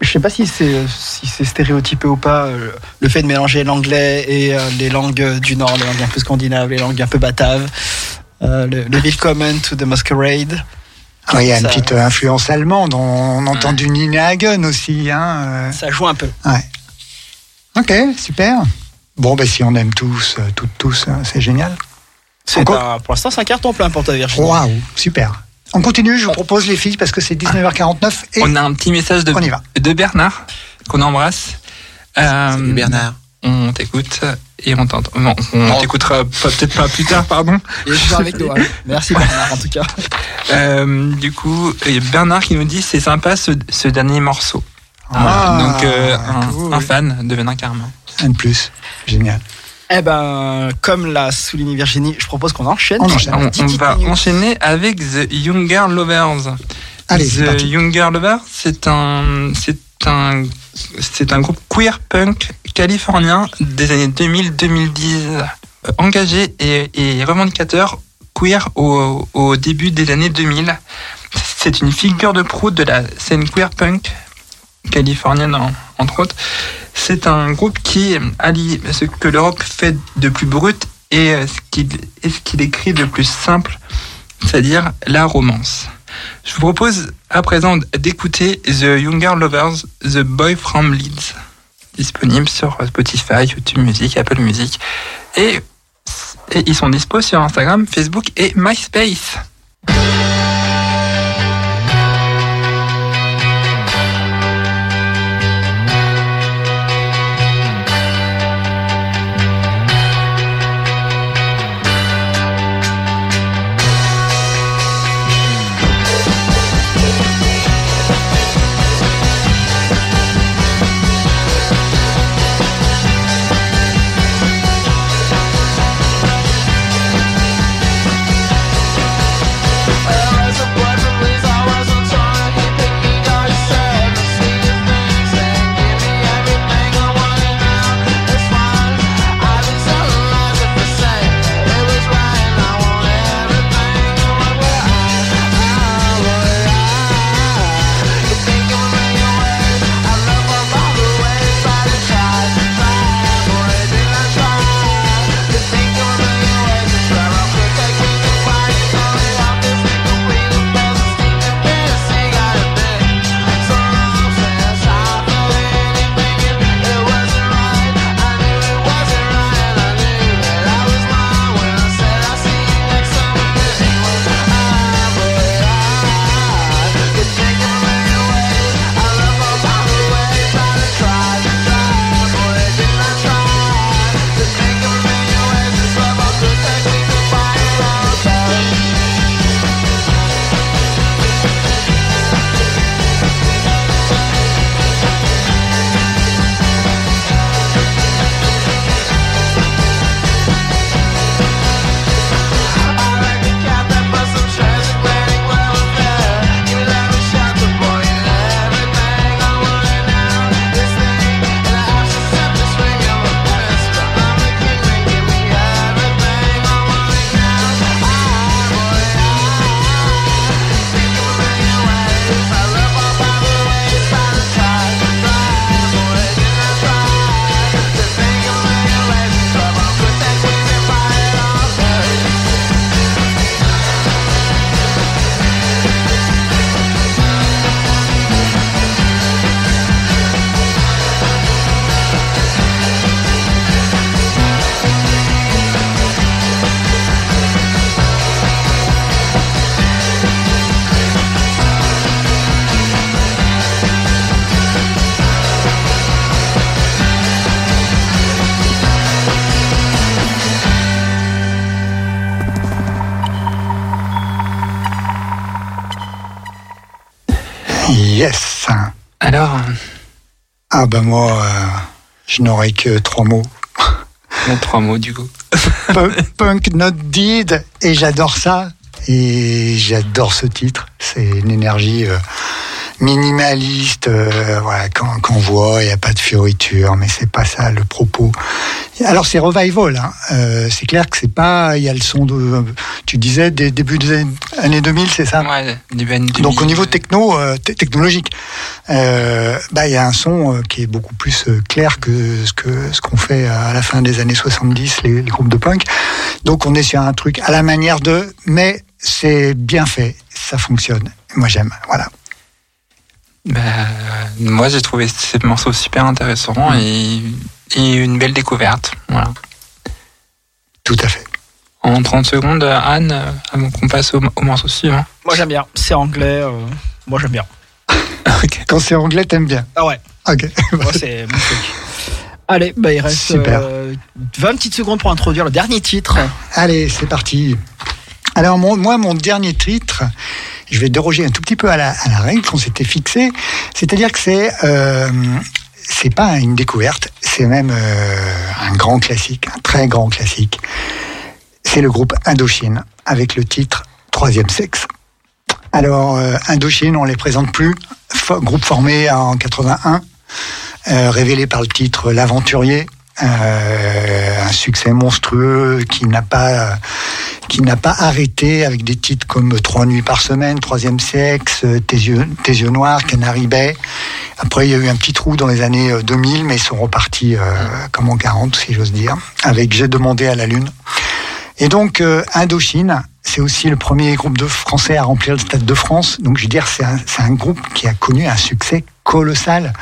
je sais pas si c'est si c'est stéréotypé ou pas euh, le fait de mélanger l'anglais et euh, les langues du nord, les langues un peu scandinaves, les langues un peu bataves. Euh, le, le Willkommen to the Masquerade. Alors, il y a une petite euh, influence allemande. On, on entend du Nina Hagen aussi. Hein, euh. Ça joue un peu. Ouais. Ok, super. Bon, ben si on aime tous, euh, toutes, tous, hein, c'est génial. C'est un- pour l'instant, c'est un carton plein pour ta Virginie. Waouh, super. On continue, je vous propose les filles parce que c'est 19h49 et On a un petit message de, on y va. de Bernard qu'on embrasse. Euh, Bernard. On t'écoute et on t'entend. Non, on t'écoutera pas- peut-être pas plus tard, pardon. (laughs) Et je suis avec hein. Merci Bernard en tout cas. (laughs) Euh, du coup, il y a Bernard qui nous dit c'est sympa ce, ce dernier morceau. Ah, Donc euh, un, cool. un fan de Venin Carmin. Un de plus, génial. Eh ben, comme l'a souligné Virginie, je propose qu'on enchaîne. On enchaîne. On, va enchaîner avec The Younger Lovers. Allez, The. Younger Lovers, c'est un, c'est un, c'est un groupe queer punk californien des années 2000-2010, euh, engagé et, revendicateur queer au, début des années 2000. C'est une figure de proue de la scène queer punk californienne en- entre autres. C'est un groupe qui allie ce que l'Europe fait de plus brut euh, et ce qu'il écrit de plus simple, c'est-à-dire la romance. Je vous propose à présent d'écouter The Younger Lovers, The Boy from Leeds, disponible sur Spotify, YouTube Music, Apple Music, et, et ils sont dispo sur Instagram, Facebook et MySpace. Ah ben moi, euh, je n'aurais que trois mots. trois mots du coup. (laughs) Pu- Punk Not Deed, et j'adore ça. Et j'adore ce titre. C'est une énergie euh, minimaliste. euh, voilà, quand, quand on voit, il n'y a pas de fioriture, mais c'est pas ça le propos. Alors c'est revival. Hein. Euh, c'est clair que c'est pas. Il y a le son de. Tu disais des débuts des années- années 2000, c'est ça? Ouais, début années 2000. Donc au niveau techno, euh, te- technologique, euh, bah il y a un son euh, qui est beaucoup plus euh, clair que ce que ce qu'on fait à la fin des années 70 les, les groupes de punk. Donc on est sur un truc à la manière de, mais c'est bien fait, ça fonctionne. Moi j'aime, voilà. Bah, moi, j'ai trouvé ces morceaux super intéressants et, et une belle découverte. Voilà. Tout à fait. En 30 secondes, Anne, avant qu'on passe au, au morceau suivant. Moi j'aime bien. C'est anglais. euh, moi j'aime bien. (laughs) Quand c'est anglais, t'aimes bien. Ah ouais. Ok. (laughs) Moi c'est mon truc. Allez, bah il reste Super. euh, 20 petites secondes pour introduire le dernier titre. Allez, c'est parti. Alors mon- moi, mon dernier titre, je vais déroger un tout petit peu à la, règle qu'on s'était fixée, c'est-à-dire que c'est euh, pas une découverte, c'est même euh, un grand classique, un très grand classique. C'est le groupe Indochine avec le titre Troisième sexe. Alors euh, Indochine, on les présente plus, groupe formé en 81, euh, révélé par le titre L'Aventurier. Euh, un succès monstrueux qui n'a pas qui n'a pas arrêté avec des titres comme Trois nuits par semaine, Troisième sexe, euh, Tes yeux, Tes yeux noirs, Canary Bay. Après, il y a eu un petit trou dans les années euh, 2000, mais ils sont repartis euh, comme en 40, si j'ose dire, avec J'ai demandé à la Lune. Et donc, euh, Indochine, c'est aussi le premier groupe de Français à remplir le Stade de France. Donc, je veux dire, c'est un, groupe qui a connu un succès colossal.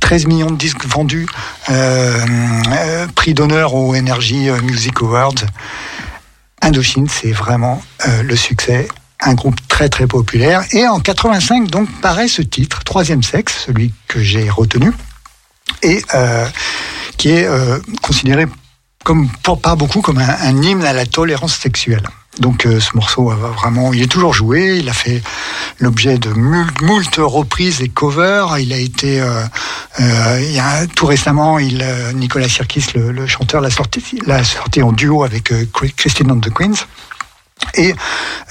13 millions de disques vendus, euh, euh, prix d'honneur au Energy Music Awards. Indochine, c'est vraiment euh, le succès, un groupe très très populaire. Et en 85, donc, paraît ce titre, Troisième Sexe, celui que j'ai retenu, et euh, qui est euh, considéré comme pour pas beaucoup comme un hymne à la tolérance sexuelle. Donc euh, ce morceau a vraiment, il est toujours joué. Il a fait l'objet de mul- moult reprises et covers. Il a été, euh, euh, il y a, tout récemment, il, euh, Nicolas Sirkis, le, le chanteur, l'a sorti, l'a sorti en duo avec euh, Christine and the Queens. Et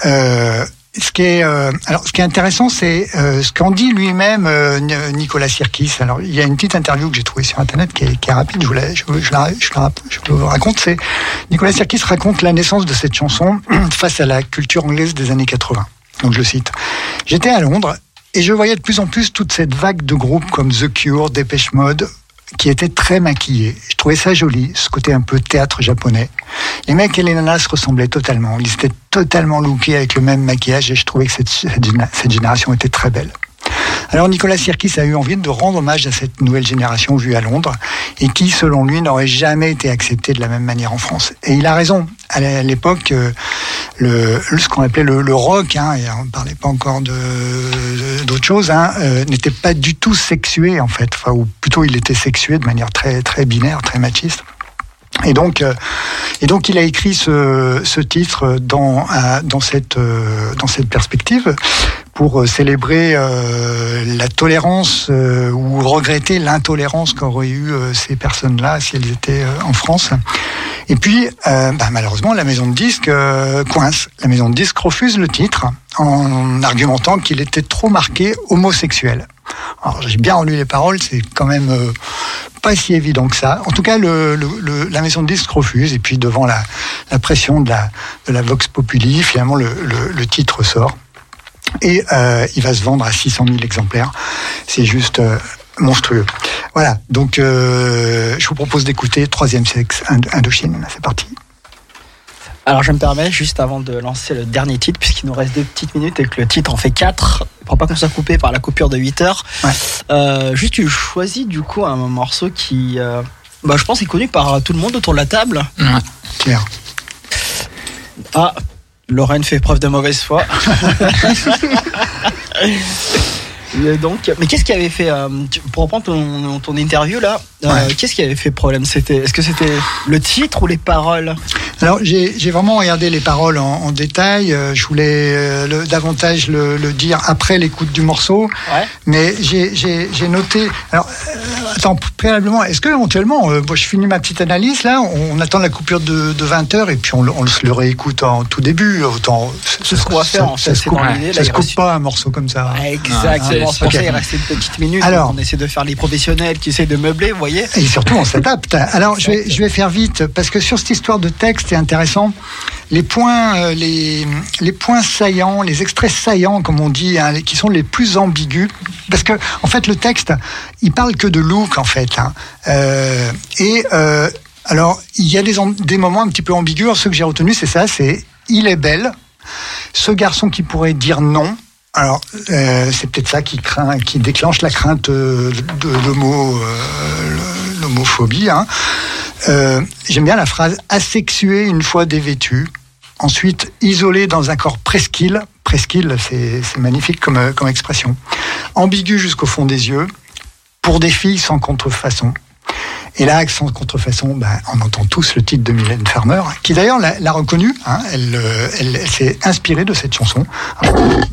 euh, ce qui est, euh, alors, ce qui est intéressant, c'est euh, ce qu'en dit lui-même euh, Ni- Nicolas Sirkis. Alors, il y a une petite interview que j'ai trouvée sur Internet qui est, qui est rapide. Je vous la, je, la, je la- je vous raconte. C'est Nicolas Sirkis raconte la naissance de cette chanson (clears throat) face à la culture anglaise des années 80. Donc, je le cite. J'étais à Londres et je voyais de plus en plus toute cette vague de groupes comme The Cure, Dépêche Mode, qui étaient très maquillés. Je trouvais ça joli, ce côté un peu théâtre japonais. Les mecs et les nanas se ressemblaient totalement. Ils étaient totalement lookés avec le même maquillage et je trouvais que cette, cette géné- cette génération était très belle. Alors Nicolas Sirkis a eu envie de rendre hommage à cette nouvelle génération vue à Londres et qui, selon lui, n'aurait jamais été acceptée de la même manière en France. Et il a raison. À l'époque, euh, le, ce qu'on appelait le, le rock, hein, et on ne parlait pas encore de de- d'autre chose, hein, euh, n'était pas du tout sexué en fait, ou plutôt il était sexué de manière très très binaire, très machiste. Et donc, euh, et donc, il a écrit ce, ce titre dans, à- dans, cette, euh, dans cette perspective pour euh, célébrer euh, la tolérance euh, ou regretter l'intolérance qu'auraient eu euh, ces personnes-là si elles étaient euh, en France. Et puis, euh, bah, malheureusement, la maison de disques euh, coince. La maison de disques refuse le titre en argumentant qu'il était trop marqué homosexuel. Alors, j'ai bien relu les paroles, c'est quand même euh, pas si évident que ça. En tout cas, la maison de disques refuse, et puis devant la, pression de la, Vox Populi, finalement, le, titre sort. Et euh, il va se vendre à 600 000 exemplaires. C'est juste euh, monstrueux. Voilà, donc je vous propose d'écouter Troisième Sexe, Ind- Indochine. C'est parti. Alors je me permets, juste avant de lancer le dernier titre, puisqu'il nous reste deux petites minutes et que le titre en fait quatre, pour pas qu'on soit coupé par la coupure de 8 heures, Ouais. euh, juste tu choisis du coup un morceau qui, euh, bah, je pense, est connu par tout le monde autour de la table. Ouais. Claire. Ah, Lorraine fait preuve de mauvaise foi. (laughs) Et donc, mais qu'est-ce qui avait fait, euh, pour reprendre ton, ton interview là, euh, qu'est-ce qui avait fait problème? C'était, est-ce que c'était le titre ou les paroles? Alors j'ai vraiment regardé les paroles en, en détail. Euh, je voulais euh, le- davantage le, le dire après l'écoute du morceau, Ouais. mais j'ai- noté. Alors euh, attends préalablement, est-ce que éventuellement, euh, moi je finis ma petite analyse là, on, attend la coupure de, de 20 heures et puis on, se le réécoute en tout début. Autant C'est ce qu'on va faire, en Ça, fait, se c'est coupe, là, ça se coupe pas un morceau comme ça. Exactement, Ah, il restait une petite minute. Alors. on essaie de faire les professionnels qui essaient de meubler, vous voyez Et surtout, on s'adapte. Alors, je vais, je vais faire vite, parce que sur cette histoire de texte, c'est intéressant. Les points, euh, les, les points saillants, les extraits saillants, comme on dit, hein, qui sont les plus ambigus, parce que, en fait, le texte, il parle que de look, en fait. hein. Euh, et, euh, alors, il y a des, des moments un petit peu ambigus. Ce que j'ai retenu, c'est ça, c'est il est belle. Ce garçon qui pourrait dire non. Alors, euh, c'est peut-être ça qui craint, qui déclenche la crainte euh, de euh, l'homophobie. Hein. Euh, J'aime bien la phrase asexué une fois dévêtu. Ensuite, isolé dans un corps presqu'île. Presqu'île, c'est magnifique comme, comme expression. Ambigu jusqu'au fond des yeux. Pour des filles sans contrefaçon. Et là, Accent contrefaçon, ben, on entend tous le titre de Mylène Farmer, qui d'ailleurs l'a reconnu. Hein. Euh, elle, elle, s'est inspirée de cette chanson.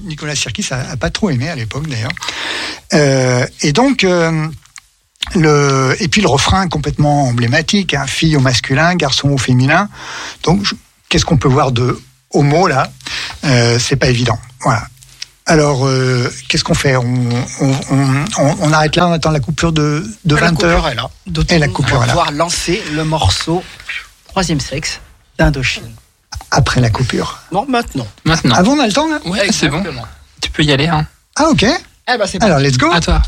Nicolas Sirkis a, a, pas trop aimé à l'époque d'ailleurs. Euh, et donc. Euh, le, et puis le refrain complètement emblématique, hein, fille au masculin, garçon au féminin. Donc, qu'est-ce qu'on peut voir de homo là? Euh, C'est pas évident. Voilà. Alors, euh, qu'est-ce qu'on fait on, arrête là, on attend la coupure de, de 20 heures. Et la coupure est là. Et la coupure on va pouvoir lancer le morceau Troisième Sexe d'Indochine. Après la coupure Non, maintenant. maintenant. Ah Avant, on a le temps là Oui, c'est bon. Tu peux y aller. Hein. Ah, ok. Eh ben, Alors, let's go. À toi.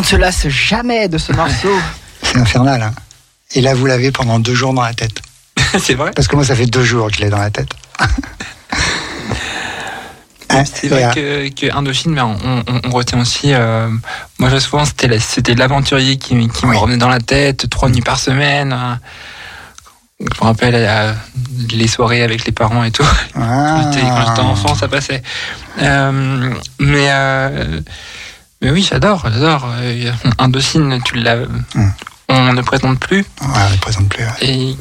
On ne se lasse jamais de ce morceau. (laughs) C'est infernal. Hein. Et là, vous l'avez pendant deux jours dans la tête. (laughs) c'est vrai Parce que moi, ça fait deux jours que je l'ai dans la tête. (laughs) Ah, c'est vrai que, que, Indochine, ben, on, retient aussi. Euh, moi, je souvent, c'était c'était l'aventurier qui, me revenait dans la tête trois nuits par semaine. Hein. Je me rappelle euh, les soirées avec les parents et tout. Quand j'étais ah. enfant, ça passait. Euh, mais mais oui, j'adore, j'adore. Euh, Indochine, tu l'as. Mm. On ne présente plus. Ouais, on ne présente plus. ouais. Et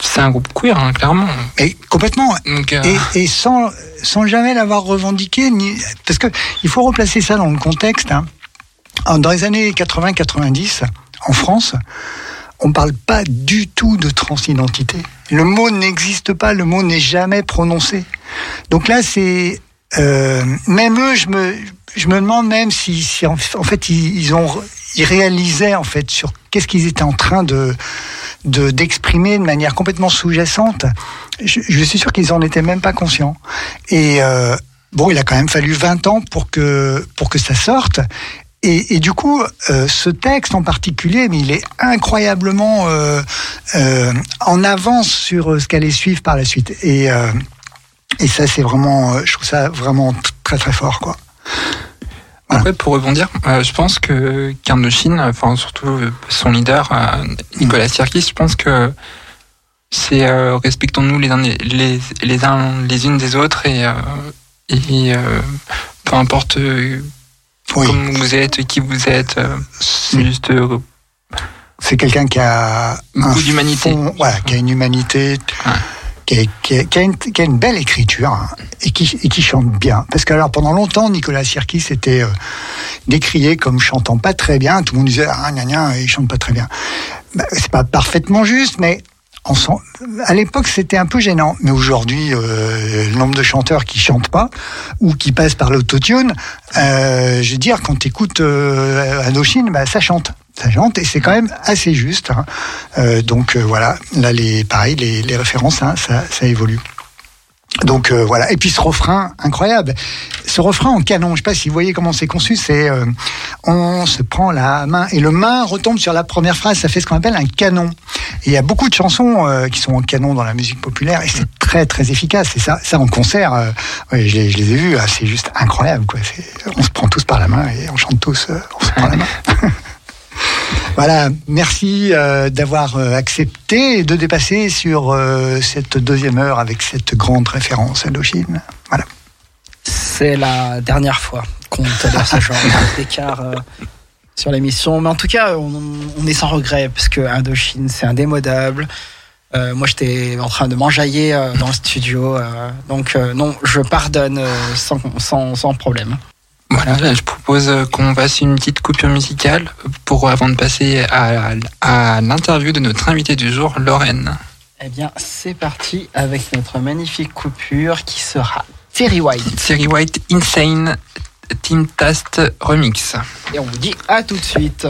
c'est un groupe queer, hein, clairement. Et complètement. Donc, euh, Et, et sans, sans jamais l'avoir revendiqué, ni, parce que il faut replacer ça dans le contexte. hein. Dans les années 80-90, en France, on ne parle pas du tout de transidentité. Le mot n'existe pas, le mot n'est jamais prononcé. Donc là, c'est euh, même eux, je me, je me demande même si, si en, fait ils, ont, ils réalisaient en fait sur qu'est-ce qu'ils étaient en train de de- d'exprimer de manière complètement sous-jacente. Je, je suis sûr qu'ils en étaient même pas conscients. Et euh, bon, il a quand même fallu 20 ans pour que pour que ça sorte. Et, et du coup, euh, ce texte en particulier, mais il est incroyablement euh, euh, en avance sur euh, ce qu'allait suivre par la suite. Et, euh, et ça, c'est vraiment, euh, je trouve ça vraiment très très fort, quoi. Après, pour rebondir, euh, je pense que qu'Indochine, enfin surtout euh, son leader, euh, Nicolas Sirkis, je pense que c'est euh, respectons-nous les uns les, les, les uns les unes des autres et, et peu importe Oui. comment vous êtes, qui vous êtes, C'est- juste euh, C'est quelqu'un qui a Beaucoup d'humanité. Voilà, qui a une humanité, Ouais. Qui, qui a- une, belle écriture hein, et, qui, chante bien. Parce que alors pendant longtemps, Nicolas Sirkis était euh, décrié comme chantant pas très bien. Tout le monde disait ah gna gna, il chante pas très bien. Bah, c'est pas parfaitement juste, mais à l'époque c'était un peu gênant. Mais aujourd'hui, euh, le nombre de chanteurs qui chantent pas ou qui passent par l'autotune, euh, je veux dire quand tu écoutes Indochine, bah, ça chante. Ça chante et c'est quand même assez juste. hein. Euh, donc euh, voilà, là les pareil, les, les références, hein, ça, ça évolue. Donc euh, voilà. Et puis ce refrain incroyable, ce refrain en canon. Je sais pas si vous voyez comment c'est conçu. C'est euh, on se prend la main et le main retombe sur la première phrase. Ça fait ce qu'on appelle un canon. Et il y a beaucoup de chansons euh, qui sont en canon dans la musique populaire et c'est très très efficace. Et ça, ça en concert, euh, ouais, je, les, je les ai vus. ah, c'est juste incroyable. Quoi. On se prend tous par la main et on chante tous. euh, on se prend la main. (laughs) Voilà, merci euh, d'avoir euh, accepté de dépasser sur euh, cette deuxième heure avec cette grande référence à Indochine. Voilà. C'est la dernière fois qu'on tolère ce genre (laughs) d'écart euh, sur l'émission. Mais en tout cas, on, on est sans regret parce que Indochine, c'est indémodable. Moi, j'étais en train de m'enjailler dans le studio. donc, non, je pardonne sans, sans, sans problème. Voilà, là, je propose euh, qu'on fasse une petite coupure musicale pour avant de passer à, à l'interview de notre invité du jour, Lorraine. Eh bien, c'est parti avec notre magnifique coupure qui sera Terry White. Thierry White Insane Team Tast Remix. Et on vous dit à tout de suite.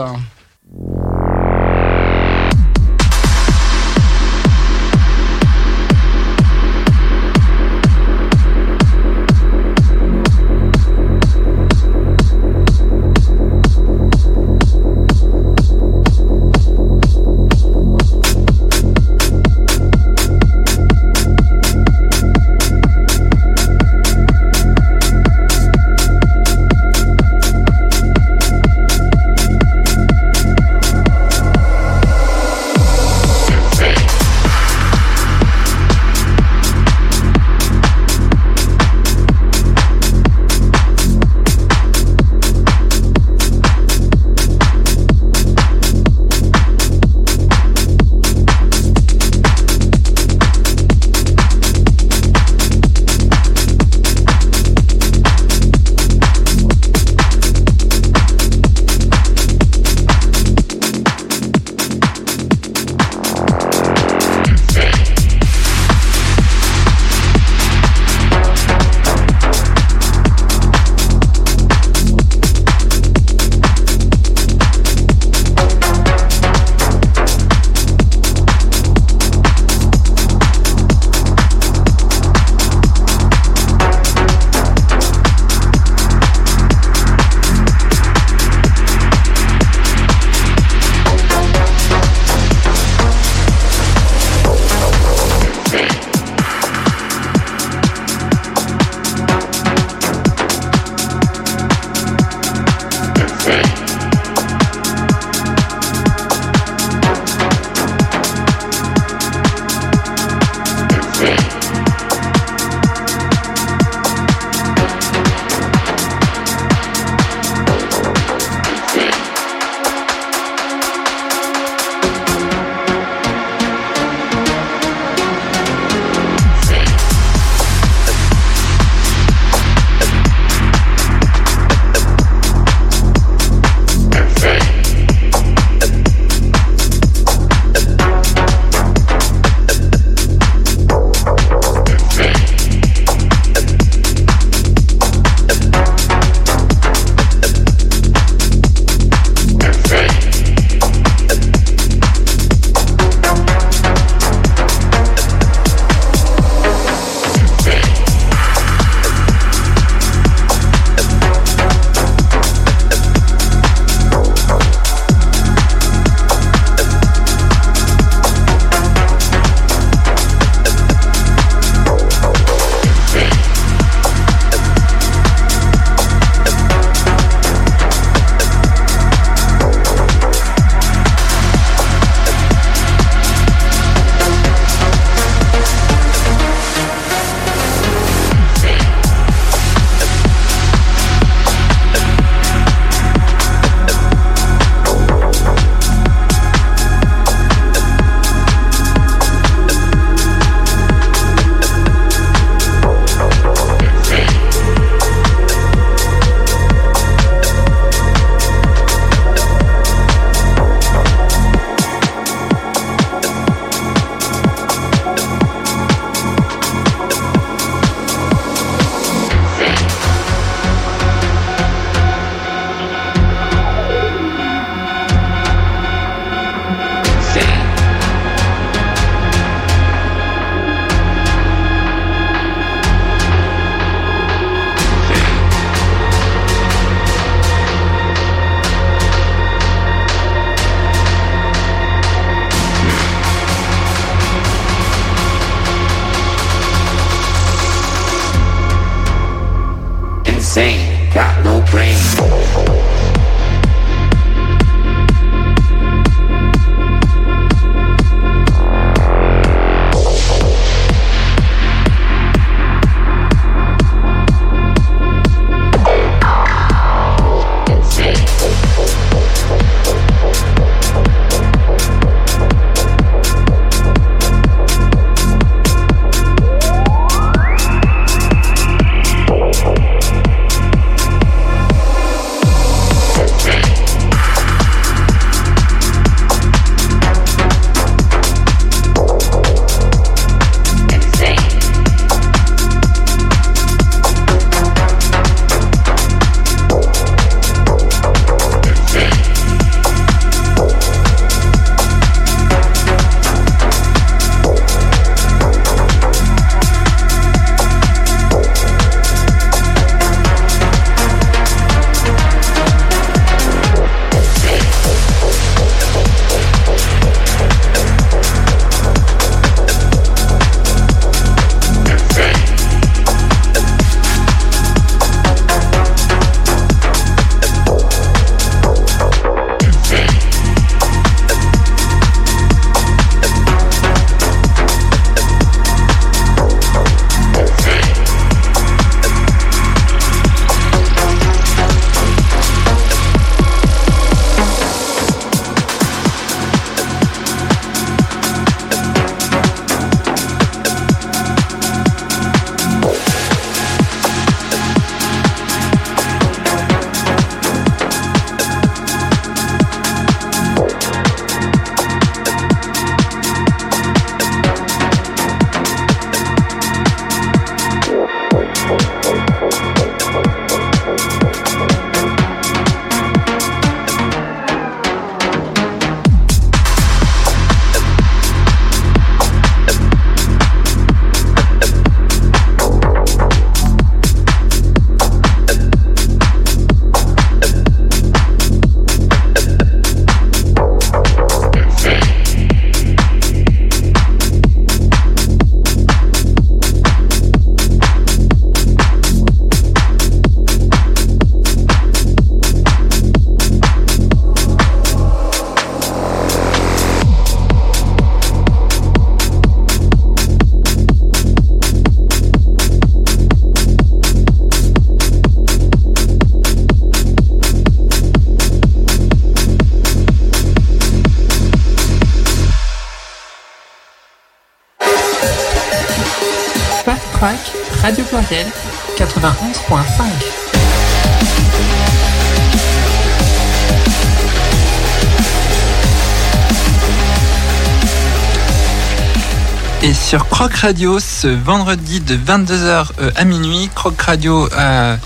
Et sur Croc Radio, ce vendredi de 22h à minuit, Croc Radio, euh,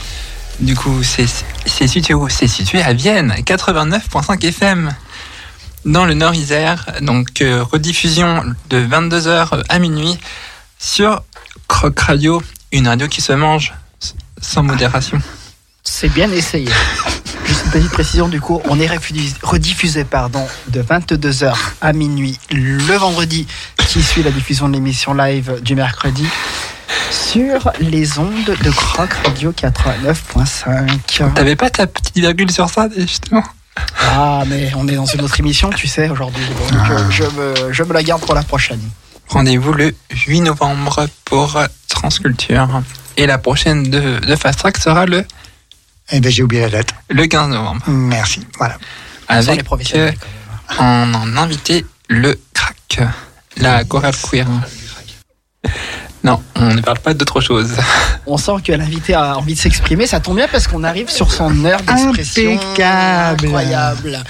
du coup, c'est situé situé à Vienne, 89.5 FM, dans le Nord-Isère. Donc, euh, rediffusion de 22h à minuit sur Croc Radio, une radio qui se mange sans modération. C'est bien essayé. (laughs) Juste une petite précision du coup, on est rediffusé, rediffusé pardon, de 22h à minuit le vendredi qui suit la diffusion de l'émission live du mercredi sur les ondes de Croc Radio 89.5. T'avais pas ta petite virgule sur ça, justement? Ah mais on est dans une autre émission tu sais aujourd'hui, donc euh, je, me, je me la garde pour la prochaine. Rendez-vous le 8 novembre pour Transculture. Et la prochaine de, de Fast Track sera le, Eh ben, j'ai oublié la date. le 15 novembre. Merci. Voilà. Sans les Avec professionnels euh, en, en invité le crack, la chorale queer. Non, on ne parle pas d'autre chose. (laughs) On sent que l'invité a envie de s'exprimer, ça tombe bien parce qu'on arrive sur son heure d'expression. Impeccable. Incroyable.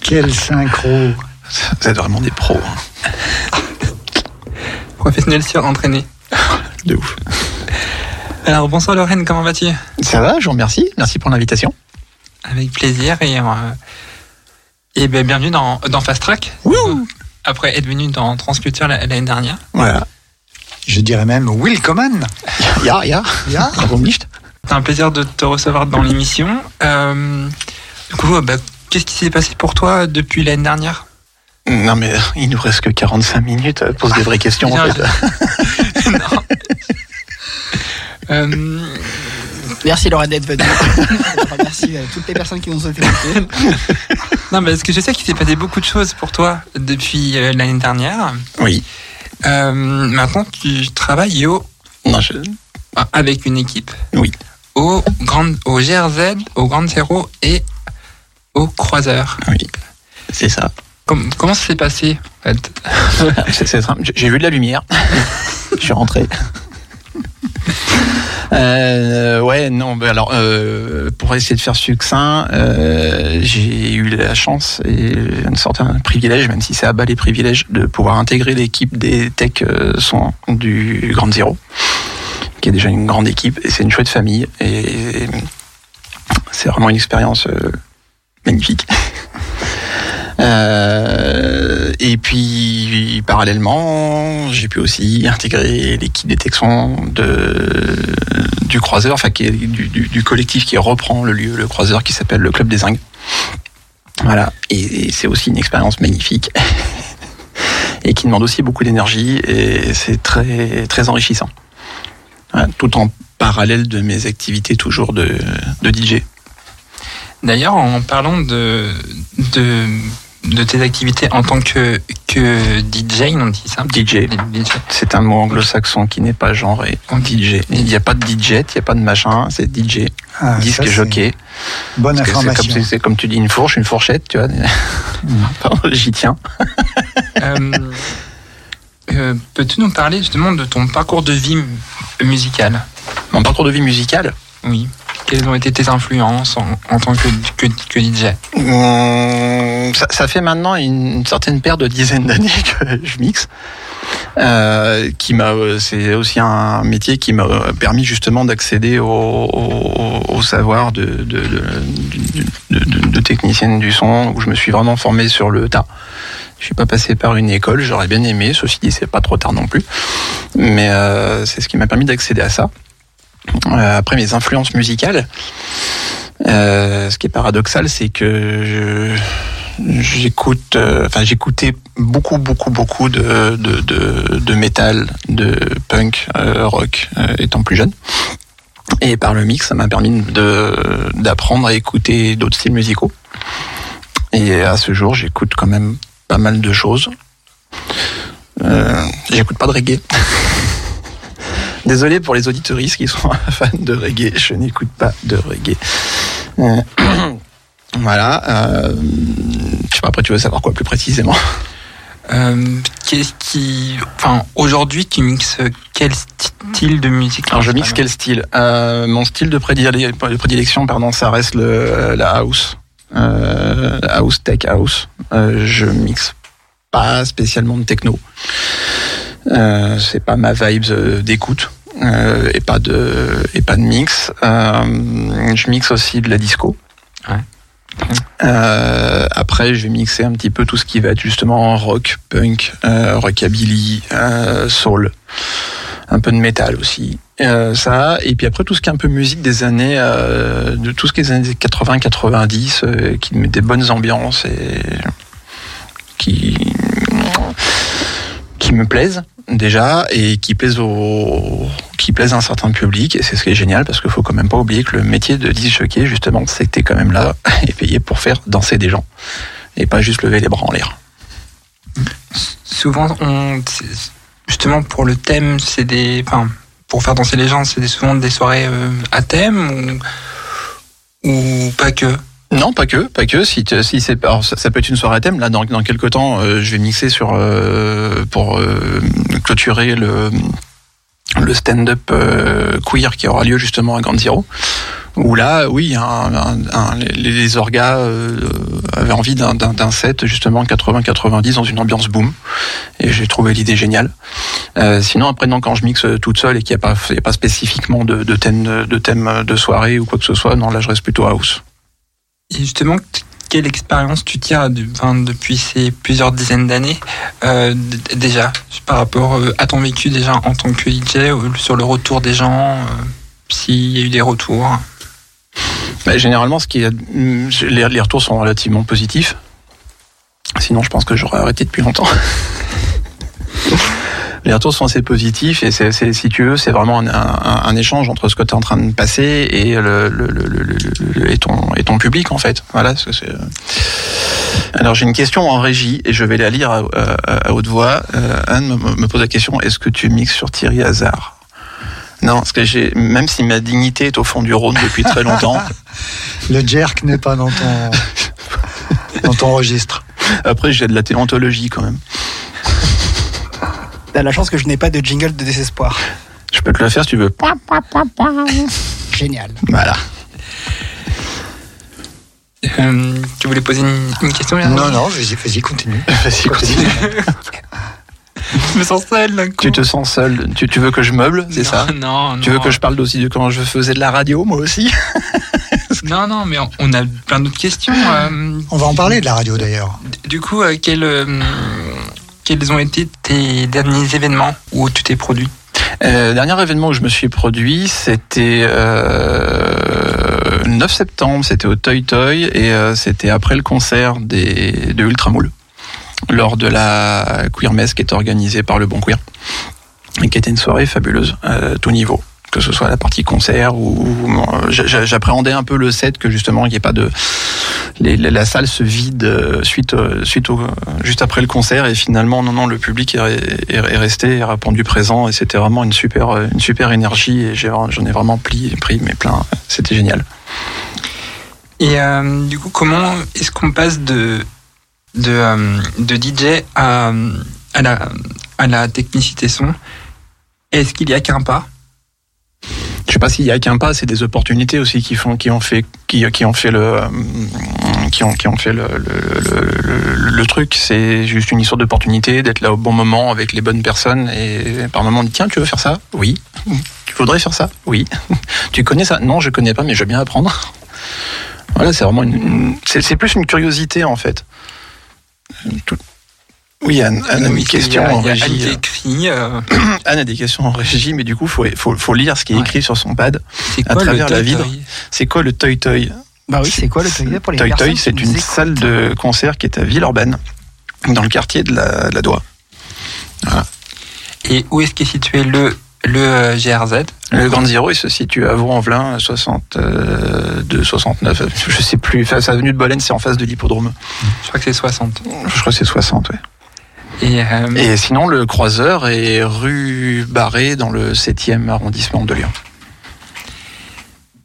Quel synchro. Vous êtes vraiment des pros. hein. Professionnel surentraîné. De ouf. Alors bonsoir Lorraine, comment vas-tu? Ça va, je vous remercie. Merci pour l'invitation. Avec plaisir et, euh, et ben, bienvenue dans, dans Fast Track. Wouh Après être venu dans Transculture la- l'année dernière. Voilà. Je dirais même Willkommen. Ja, ja. Ja. Warum nicht C'est un plaisir de te recevoir dans l'émission. Euh, du coup, euh, bah, qu'est-ce qui s'est passé pour toi depuis l'année dernière? Non, mais il nous reste que 45 minutes. Pose des vraies questions, en fait. (laughs) (laughs) Non. Euh, Merci Laura d'être venue. (laughs) Merci euh, toutes les personnes qui nous ont écoutés. Non, mais parce que je sais qu'il s'est passé beaucoup de choses pour toi depuis euh, l'année dernière. Oui. Euh, maintenant, tu travailles au, Non, je- avec une équipe Oui. au, grand, au GRZ, au Grand Zéro et au Croiseur. Oui. C'est ça. Com- comment ça s'est passé en fait? (laughs) C'est- c'est simple. J'ai- J'ai vu de la lumière. (laughs) Je suis rentré. Euh, ouais, non, bah alors euh, pour essayer de faire succinct, euh, j'ai eu la chance et une sorte un privilège, même si c'est à bas les privilèges, de pouvoir intégrer l'équipe des tech euh, du Grand Zéro, qui est déjà une grande équipe et c'est une chouette famille et c'est vraiment une expérience euh, magnifique. Euh, et puis parallèlement, j'ai pu aussi intégrer l'équipe Texans de, du croiseur, enfin du, collectif qui reprend le lieu, le croiseur qui s'appelle le Club des Zingues. Voilà, et, c'est aussi une expérience magnifique (laughs) et qui demande aussi beaucoup d'énergie et c'est très très enrichissant. Tout en parallèle de mes activités toujours de, de DJ. D'ailleurs, en parlant de, de, de tes activités en tant que, que DJ, on dit ça DJ. DJ. C'est un mot anglo-saxon qui n'est pas genré. DJ. Il n'y a pas de DJ, il n'y a pas de machin, c'est DJ. Ah, Disque jockey. Bonne Parce C'est information. comme, c'est- comme tu dis une fourche, une fourchette, tu vois. (laughs) Pardon, J'y tiens. Euh, euh, Peux-tu nous parler justement de ton parcours de vie mu- musical? Mon parcours de vie musical, Oui. Quelles ont été tes influences en, tant que, DJ hum, ça, fait maintenant une, certaine paire de dizaines d'années que je mixe. Euh, c'est aussi un métier qui m'a permis justement d'accéder au, savoir de, technicienne du son, où je me suis vraiment formé sur le tas. Je suis pas passé par une école, j'aurais bien aimé, ceci dit c'est pas trop tard non plus, mais euh, c'est ce qui m'a permis d'accéder à ça. Euh, après mes influences musicales, euh, ce qui est paradoxal, c'est que j'écoute, euh, enfin j'écoutais beaucoup, beaucoup, beaucoup de de, de, de métal, de punk, rock, étant plus jeune. Et par le mix, ça m'a permis de d'apprendre à écouter d'autres styles musicaux. Et à ce jour, j'écoute quand même pas mal de choses. Euh, j'écoute pas de reggae. (laughs) Désolé pour les auditoristes qui sont (laughs) fans de reggae, je n'écoute pas de reggae. Euh, (clears throat) voilà. Euh, je sais pas, après tu veux savoir quoi plus précisément? Euh, Qu'est-ce qui. Enfin, aujourd'hui, tu mixes quel style de musique? Alors je mixe quel style? Euh, Mon style de, prédile- de prédilection, pardon, ça reste le, la house, euh, la house tech house. Je mixe pas spécialement de techno. Euh, c'est pas ma vibes euh, d'écoute euh, et pas de et pas de mix. Euh, je mixe aussi de la disco. Ouais. Euh, après, je vais mixer un petit peu tout ce qui va être justement rock, punk, euh, rockabilly, euh, soul, un peu de métal aussi. Euh, ça, et puis après tout ce qui est un peu musique des années, euh, de tout ce qui est des années 80-90, euh, qui met des bonnes ambiances et qui qui me plaisent déjà et qui plaisent au qui plaisent à un certain public et c'est ce qui est génial parce qu'il faut quand même pas oublier que le métier de disc justement t'es quand même là (laughs) et payé pour faire danser des gens et pas juste lever les bras en l'air. Souvent, on, justement pour le thème, c'est des. Enfin, pour faire danser les gens, c'est souvent des soirées euh, à thème ou, ou pas que? Non, pas que, pas que. Si, tu- si c'est, ça, ça peut être une soirée à thème. Là, dans, dans quelques temps, euh, je vais mixer sur euh, pour euh, clôturer le le stand-up euh, queer qui aura lieu justement à Grand Zero. Où là, oui, un, un- un- les, les orgas euh, avaient envie d'un, set justement 80-90 dans une ambiance boom. Et j'ai trouvé l'idée géniale. Euh, sinon, après, non, quand je mixe toute seule et qu'il n'y a a pas spécifiquement de, de thème de thème de soirée ou quoi que ce soit, non, là, je reste plutôt house. Et justement, quelle expérience tu tires du- enfin, depuis ces plusieurs dizaines d'années euh, déjà par rapport euh, à ton vécu déjà en tant que DJ euh, sur le retour des gens, euh, s'il y a eu des retours? Bah, généralement, ce qui hum, les, les retours sont relativement positifs. Sinon, je pense que j'aurais arrêté depuis longtemps. (laughs) les retours sont assez positifs et c'est, c'est- si tu veux, c'est vraiment un, un- un échange entre ce que tu es en train de passer et le, le, le, le- le- le- et ton et ton public en fait. Voilà. c'est- Alors j'ai une question en régie et je vais la lire à, à- à haute voix. Euh, Anne me, me pose la question est-ce que tu mixes sur Thierry Hazard? Non, parce que j'ai même si ma dignité est au fond du Rhône depuis très longtemps. (laughs) Le jerk n'est pas dans ton, dans ton registre. Après j'ai de la théontologie quand même. T'as la chance que je n'ai pas de jingle de désespoir. Je peux te le faire si tu veux. Génial. Voilà. Euh, tu voulais poser une, une question Non, non, vas-y, vas-y, continue. (laughs) Vas-y, continue. (laughs) Je me sens seul d'un coup. Tu te sens seul. Tu, tu veux que je meuble, c'est Non, ça Non, Tu veux non. que je parle aussi de quand je faisais de la radio, moi aussi (laughs) Non, non, mais on- on a plein d'autres questions. euh, On va en parler de la radio d'ailleurs. du coup, euh, quel, euh, quels ont été tes derniers événements où tu t'es produit Euh, dernier événement où je me suis produit, c'était euh, le 9 septembre, c'était au Toy Toy et euh, c'était après le concert de Ultramoule lors de la Queer Mess qui est organisée par le Bon Queer et qui était une soirée fabuleuse à tout niveau que ce soit la partie concert ou j'a- j'appréhendais un peu le set que justement il n'y ait pas de la salle se vide euh, suite euh, suite au juste après le concert et finalement non non le public est, est, est resté a répondu présent et c'était vraiment une super euh, une super énergie et j'en ai vraiment pris pris mes plein c'était génial. Et euh, du coup, comment est-ce qu'on passe de, de, euh, de DJ à, à, la, à la technicité son? Est-ce qu'il y a qu'un pas? Je sais pas s'il y a qu'un pas c'est des opportunités aussi qui font qui ont fait qui, ont fait le euh, qui ont qui ont fait le truc. C'est juste une histoire d'opportunité d'être là au bon moment avec les bonnes personnes. Et par moment on dit tiens tu veux faire ça? Oui. Tu voudrais faire ça? Oui. (laughs) Tu connais ça? Non je connais pas mais je veux bien apprendre. Voilà c'est vraiment une, c'est plus une curiosité en fait. Tout- oui Anne, Anne a mis question il a- en il régie qui écrit, (clears throat) euh, Anne a des questions en régie mais du coup faut faut, faut lire ce qui est Ouais. écrit sur son pad c'est à quoi travers le la toy c'est quoi le Toy Toy Bah oui, c'est quoi le Toy Toy pour les Toy Toy, c'est une salle de concert qui est à Villeurbanne, dans le quartier de la, de la Doua. Et où est-ce qu'est situé le, le euh, GRZ Le Grand Zéro, il se situe à Vaux-en-Velin, 62, 69, je sais plus. Enfin, sa avenue de Bolène, c'est en face de l'hippodrome. Je crois que c'est 60. Je crois que c'est 60, ouais. Et, euh, Et sinon, le croiseur est rue Barré, dans le 7e arrondissement de Lyon.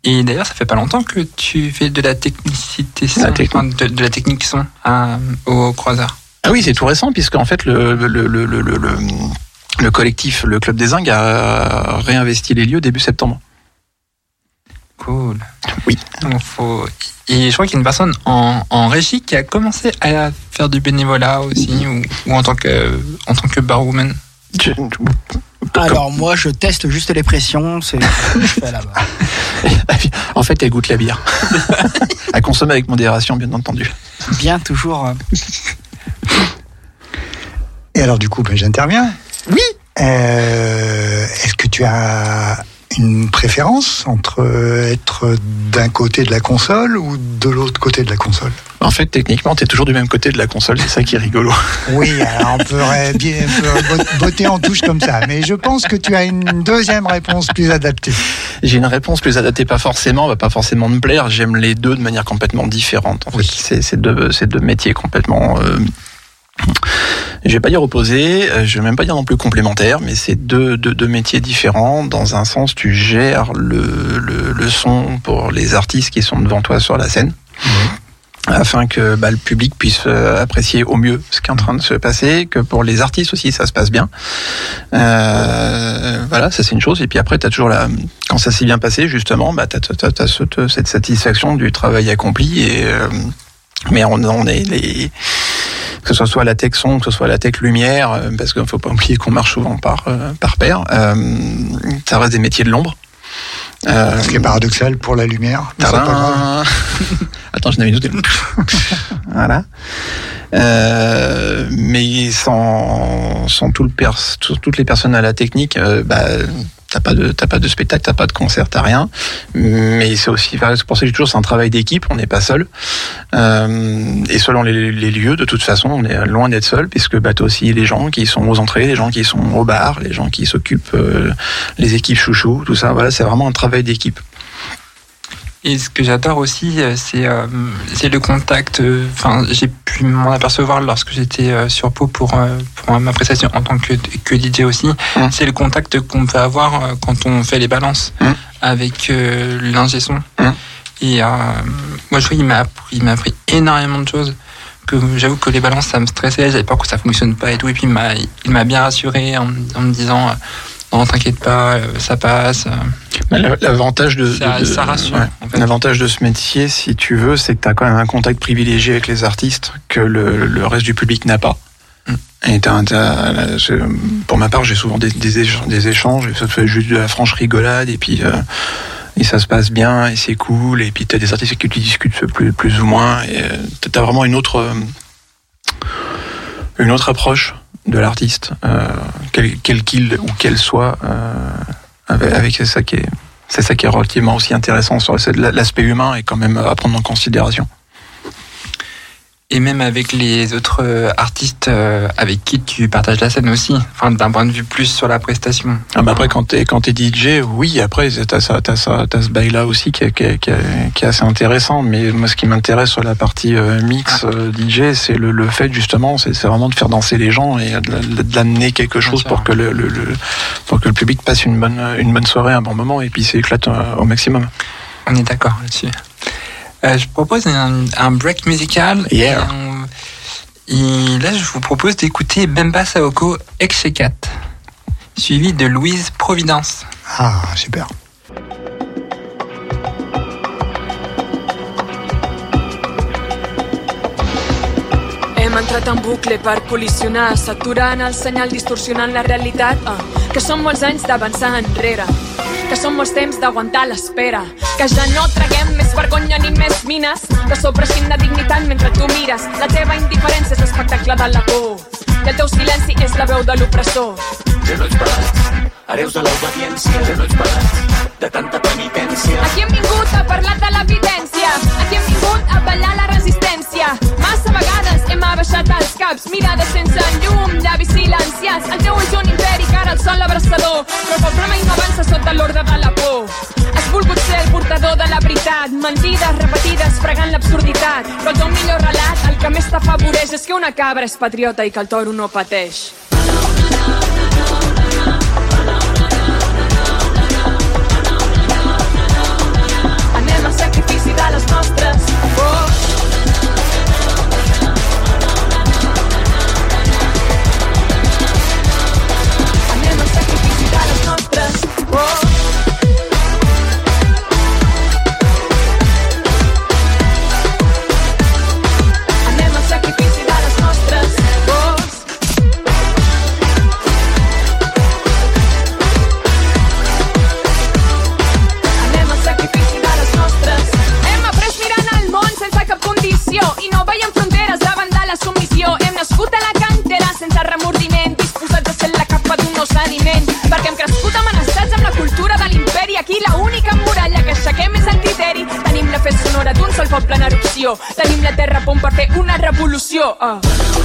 et d'ailleurs, ça fait pas longtemps que tu fais de la technicité son, La enfin, de, de la technique son à- au croiseur. Ah oui, c'est tout récent, puisqu'en fait, le, le, le, le, le, le- le collectif, le Club des Zingues, a réinvesti les lieux début septembre. Cool. Oui. Donc, faut... Et je crois qu'il y a une personne en, en régie qui a commencé à faire du bénévolat aussi, ou, ou en tant que, en tant que barwoman. Je- Alors moi, je teste juste les pressions. C'est ce que je fais là-bas. (laughs) En fait, elle goûte la bière. (laughs) à consommer avec modération, bien entendu. Bien toujours. Et alors, du coup, ben, j'interviens. Oui. Euh, Est-ce que tu as une préférence entre être d'un côté de la console ou de l'autre côté de la console? En fait, techniquement, tu es toujours du même côté de la console, c'est ça qui est rigolo. (laughs) Oui, alors on pourrait bien botter en touche comme ça, mais je pense que tu as une deuxième réponse plus adaptée. J'ai une réponse plus adaptée, pas forcément, va pas forcément me plaire. J'aime les deux de manière complètement différente. En Oui. fait, c'est deux, deux métiers complètement. Euh, je vais pas dire opposés, euh, je vais même pas dire non plus complémentaires, mais c'est deux, deux, deux métiers différents. Dans un sens, tu gères le, le, le son pour les artistes qui sont devant toi sur la scène. afin que bah, le public puisse euh, apprécier au mieux ce qui est en train de se passer, que pour les artistes aussi ça se passe bien. Euh, voilà, ça c'est une chose. Et puis après, tu as toujours la, quand ça s'est bien passé, justement, bah, tu as, cette, cette satisfaction du travail accompli. Et, euh, mais on, on est les que ce soit la tech son, que ce soit la tech lumière, euh, parce qu'il ne faut pas oublier qu'on marche souvent par, euh, par paire, euh, ça reste des métiers de l'ombre. Euh, Ce qui est paradoxal pour la lumière. mais pas grave. (laughs) Attends, je n'avais une autre. (laughs) voilà. Euh, mais sans, sans tout le pers- tout- toutes les personnes à la technique, euh, bah, T'as pas de, t'as pas de spectacle, t'as pas de concert, t'as rien. Mais c'est aussi, enfin, c'est pour ça que toujours, c'est un travail d'équipe. On n'est pas seul. Euh, et selon les, lieux, de toute façon, on est loin d'être seul, puisque bah, t'as aussi les gens qui sont aux entrées, les gens qui sont au bar, les gens qui s'occupent, euh, les équipes chouchou, tout ça. Voilà, c'est vraiment un travail d'équipe. Et ce que j'adore aussi, euh, c'est euh, le contact. euh, Enfin, j'ai pu m'en apercevoir lorsque j'étais euh, sur Pau pour, pour ma prestation en tant que, que DJ aussi. Mm. C'est le contact qu'on peut avoir quand on fait les balances Mm. avec l'ingé son. Mm. Et moi, je trouve qu'il m'a appris, il m'a appris énormément de choses. Que j'avoue que les balances, ça me stressait. J'avais peur que ça fonctionne pas et tout. Et puis il m'a, il m'a bien rassuré en, en me disant. Non, t'inquiète pas, euh, ça passe. la- L'avantage de, Ça- de- de- ça rassure, ouais. en fait. L'avantage de ce métier, si tu veux, c'est que tu as quand même un contact privilégié avec les artistes que le, le reste du public n'a pas. Mm. Et t'as- t'as- là, c'est- pour ma part, j'ai souvent des, des, échanges, des échanges, ça fait juste de la franche rigolade, et puis euh, et ça se passe bien, et c'est cool, et puis t'as des artistes avec qui tu discutes plus, plus ou moins, et euh, t'as vraiment une autre une autre approche de l'artiste, euh, quel qu'il ou qu'elle soit, euh, avec, c'est ça qui est c'est ça qui est relativement aussi intéressant sur l'aspect humain et quand même à prendre en considération. Et même avec les autres euh, artistes euh, avec qui tu partages la scène aussi, enfin d'un point de vue plus sur la prestation. Ah bah après quand t'es quand t'es DJ, oui après t'as ça t'as ça t'as ce bail là aussi qui est, qui, est, qui, est, qui est assez intéressant. Mais moi ce qui m'intéresse sur la partie euh, mix euh, DJ, c'est le, le fait justement, c'est vraiment de faire danser les gens et l'amener quelque chose pour que le, le, le- pour que le public passe une bonne une bonne soirée, un bon moment et puis s'éclate au maximum. On est d'accord là-dessus. Euh, je propose un, un break musical. Yeah. Et, on- et là, je vous propose d'écouter Bemba Saoko Execat, suivi de Louise Providence. Ah, super. Hem entrat en bucle per col·lisionar, saturant el senyal, distorsionant la realitat. Ah, que són molts anys d'avançar enrere, que són molts temps d'aguantar l'espera, que ja no traguem més vergonya ni més mines, que sou prescint de dignitat mentre tu mires. La teva indiferència és l'espectacle de la por, i el teu silenci és la veu de l'opressor. Hereus de l'obediència, ets parat de tanta penitència. Aquí hem vingut a parlar de l'evidència, aquí hem vingut a ballar la resistència. Abaixat els caps, mirades sense llum, llavis silenciats. El teu ulls un imperi que ara el sol abraçador, però el poble mai no avança sota l'ordre de la por. Has volgut ser el portador de la veritat, mentides repetides fregant l'absurditat. Però el teu millor relat, el que més t'afavoreix és que una cabra és patriota i que el toro no pateix. Sol poble en erupció. Tenim la terra a punt per fer una revolució. Oh.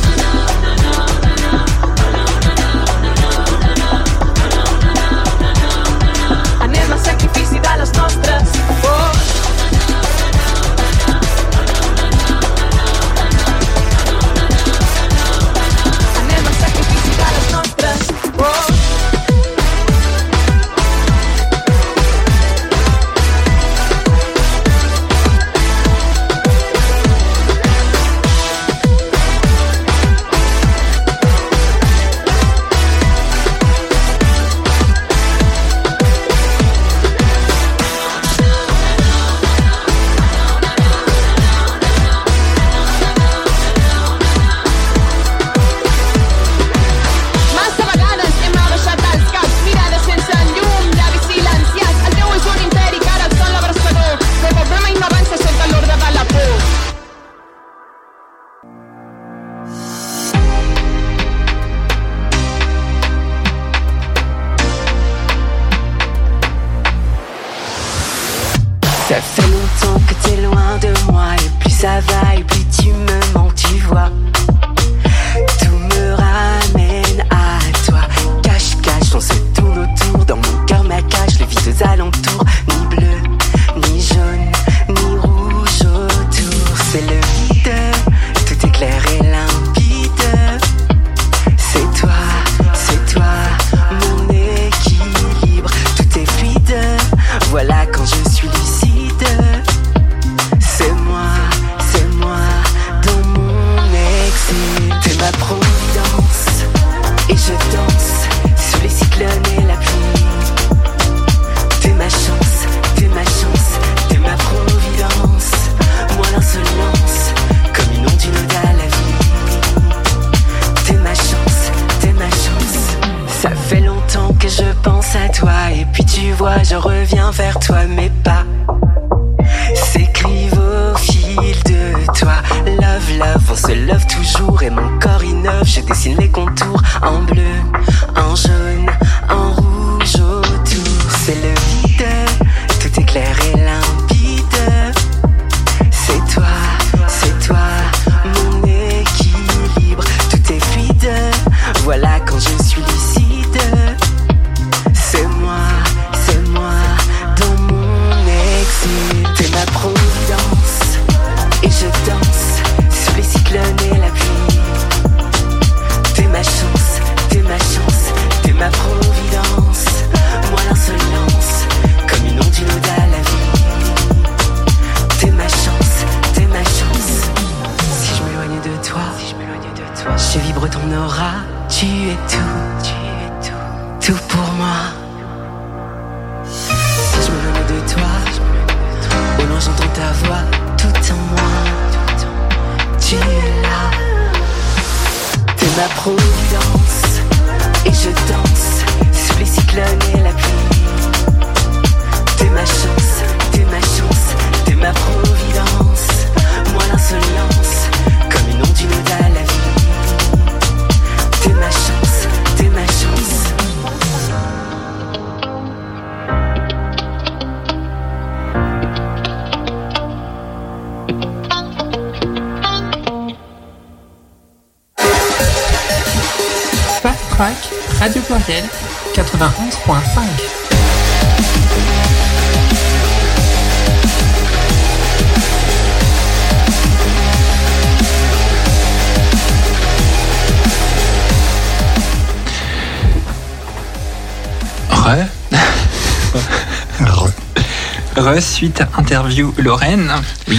Re, suite à interview Lorraine. Oui.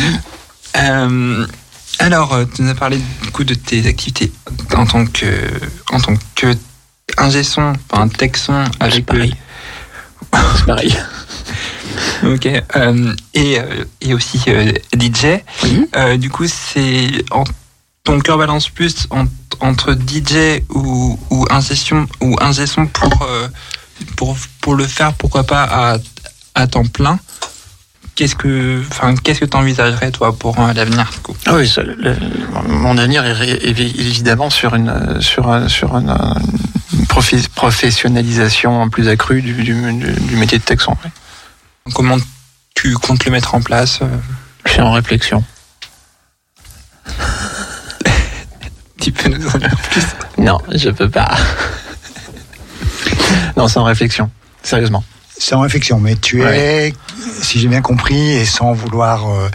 alors, euh, tu nous as parlé du coup de tes activités en tant que, en tant que ingé son, enfin texon avec pareil. (laughs) C'est pareil. ok. euh, et, euh, et aussi euh, DJ. Euh, du coup, c'est en ton cœur balance plus en- entre DJ ou ou ingé son ou ingé son pour pour pour le faire pourquoi pas à à temps plein. Qu'est-ce que enfin qu'est-ce que t'envisagerais toi pour euh, l'avenir Ah oui, ça, le- le- mon avenir est, évidemment sur une sur sur une, professionnalisation plus accrue du, du, du- du métier de texan. ouais. Comment tu comptes le mettre en place euh? Je suis en réflexion. (laughs) Tu peux nous en dire plus? Non, je peux pas. non, c'est en réflexion. Sérieusement. En réflexion, mais tu es, si j'ai bien compris, et sans vouloir euh,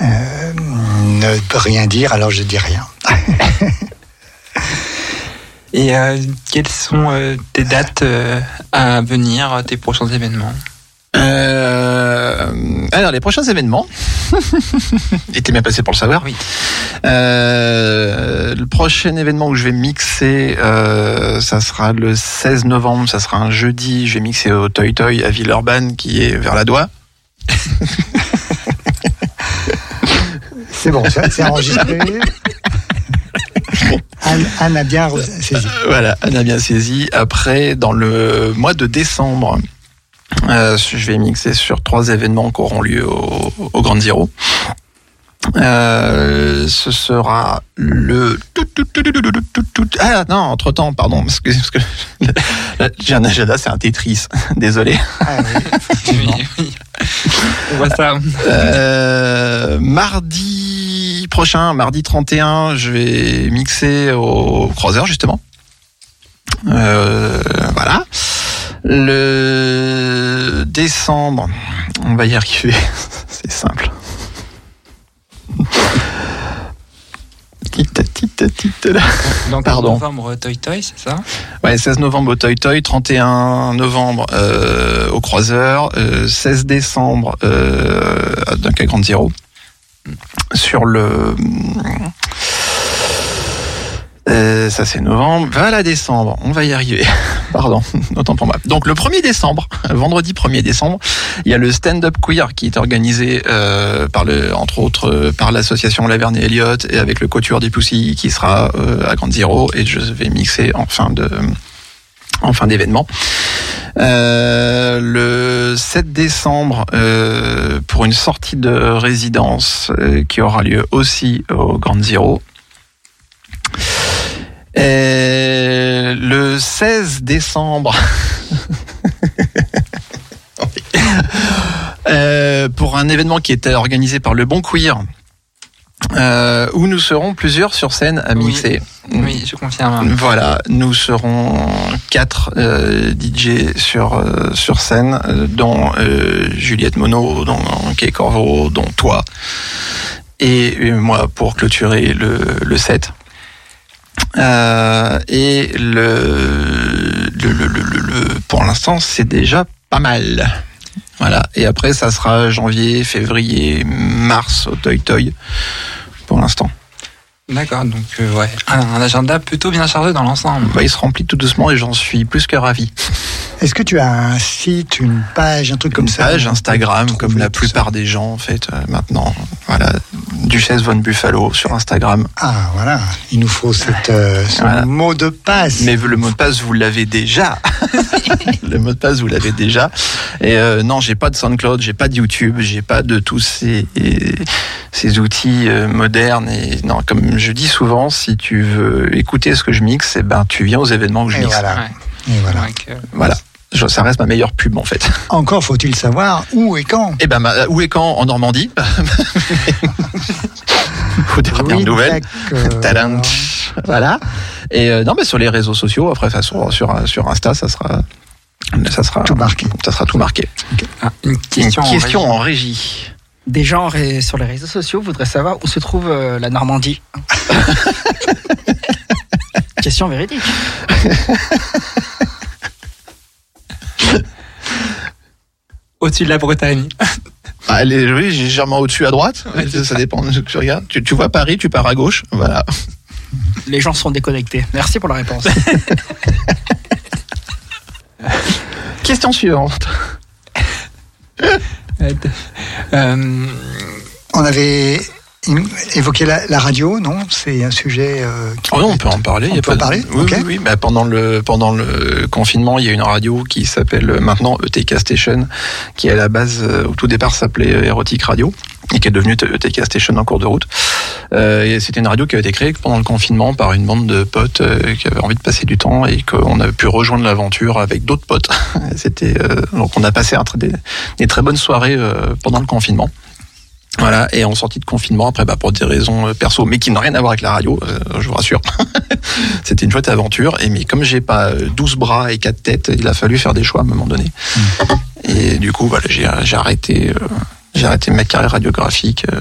euh, ne rien dire, alors je dis rien. (laughs) Et euh, quelles sont euh, tes dates euh, à venir, tes prochains événements? Euh, alors, les prochains événements. (laughs) Et t'es bien passé pour le savoir. Oui. Euh, le prochain événement où je vais mixer, euh, ça sera le 16 novembre. Ça sera un jeudi. Je vais mixer au Toy Toy à Villeurbanne, qui est vers la Doigt. (laughs) C'est bon, ça- c'est enregistré. (laughs) Anne, Anne a bien saisi. Voilà, Anne a bien saisi. Après, dans le mois de décembre, euh, je vais mixer sur trois événements qui auront lieu au, au Grand Zero. Euh, ce sera le ah non entre temps pardon parce que, parce que (laughs) j'ai un agenda c'est un Tetris (laughs) désolé Ah. (laughs) Oui, oui. On voit ça. Euh, mardi prochain, mardi 31, je vais mixer au croiseur justement. Euh, voilà. Le décembre, on va y arriver. C'est simple. Tite, tite, tite, là. Donc, Pardon. en novembre, Toy Toy, c'est ça? Ouais, 16 novembre au Toy Toy, 31 novembre euh, au Croiseur, euh, 16 décembre euh, à à Grande Zero. Sur le... Euh, ça c'est novembre. Voilà décembre, on va y arriver. (laughs) Pardon, autant pour moi. Donc le 1er décembre, (laughs) vendredi 1er décembre, il y a le stand-up queer qui est organisé euh, par le, entre autres euh, par l'association Laverne et Elliott et avec le couture des Poussy qui sera euh, à Grande Zero et je vais mixer en fin de en fin d'événement. Le 7 décembre, euh, pour une sortie de résidence qui aura lieu aussi au Grand Zero. Et le 16 décembre, (laughs) euh, pour un événement qui était organisé par le Bon Queer, euh, où nous serons plusieurs sur scène à mixer. Oui, je confirme. Voilà, nous serons quatre euh, DJ sur euh, sur scène, euh, dont euh, Juliette Monod, dont Kay Corvo, dont toi, et euh, moi pour clôturer le, le set. Euh, et le, le, le, le- le- le- pour l'instant, c'est déjà pas mal. Voilà. Et après, ça sera janvier, février, mars au Toy Toy. Pour l'instant. D'accord, donc euh, ouais, un, un agenda plutôt bien chargé dans l'ensemble. Bah, il se remplit tout doucement et j'en suis plus que ravi. Est-ce que tu as un site, une page, un truc comme Une ça page Instagram, comme la plupart des gens en fait euh, maintenant. Voilà, Duchesse von Buffalo sur Instagram. Ah voilà, il nous faut cette, euh, ce Voilà. mot de passe. Mais le mot de passe, vous l'avez déjà. (laughs) le mot de passe, vous l'avez déjà. Et euh, non, j'ai pas de SoundCloud, j'ai pas de YouTube, j'ai pas de tous ces, ces outils euh, modernes. Et non, comme je dis souvent, si tu veux écouter ce que je mixe, eh ben tu viens aux événements que je Et mixe. voilà. Ouais. Et voilà. Donc, euh, Voilà. Ça reste ma meilleure pub en fait. (laughs) Encore faut-il savoir où et quand. Eh ben, ma- où et quand en Normandie (laughs) Aux dernières Oui, nouvelles. Tadam. Voilà. Et euh, non, mais sur les réseaux sociaux, après, sur, sur Insta, ça sera. Ça sera Tout marqué. Ça sera tout marqué. ah, une question. Une en régie. en régie. Des gens sur les réseaux sociaux voudraient savoir où se trouve euh, la Normandie. (laughs) Question véridique. Au-dessus de la Bretagne. (laughs) Ah, elle est oui, légèrement au-dessus à droite. Ouais, ça, dépend de ce que tu regardes. Tu, tu vois Paris, tu pars à gauche. Voilà. Les gens sont déconnectés. Merci pour la réponse. (laughs) Question suivante. (laughs) Euh, On avait évoqué la, la radio, non? C'est un sujet. euh, qui Oh non, on peut en parler. On y a peut pas en parler? Oui, oui, oui. Bah, pendant le pendant le confinement, il y a une radio qui s'appelle euh, maintenant ETK Station, qui à la base, euh, au tout départ, s'appelait euh, Erotic Radio et qui est devenue ETK Station en cours de route. Euh, et c'était une radio qui avait été créée pendant le confinement par une bande de potes euh, qui avaient envie de passer du temps et qu'on a pu rejoindre l'aventure avec d'autres potes. (laughs) C'était euh, donc on a passé un des, des très bonnes soirées pendant le confinement. Voilà, et en sortie de confinement, après, bah, pour des raisons euh, perso, mais qui n'ont rien à voir avec la radio, euh, je vous rassure. (laughs) C'était une chouette aventure, et mais comme j'ai pas euh, 12 bras et 4 têtes, il a fallu faire des choix à un moment donné. Et du coup, voilà, j'ai j'ai arrêté, euh, j'ai arrêté ma carrière radiographique, euh,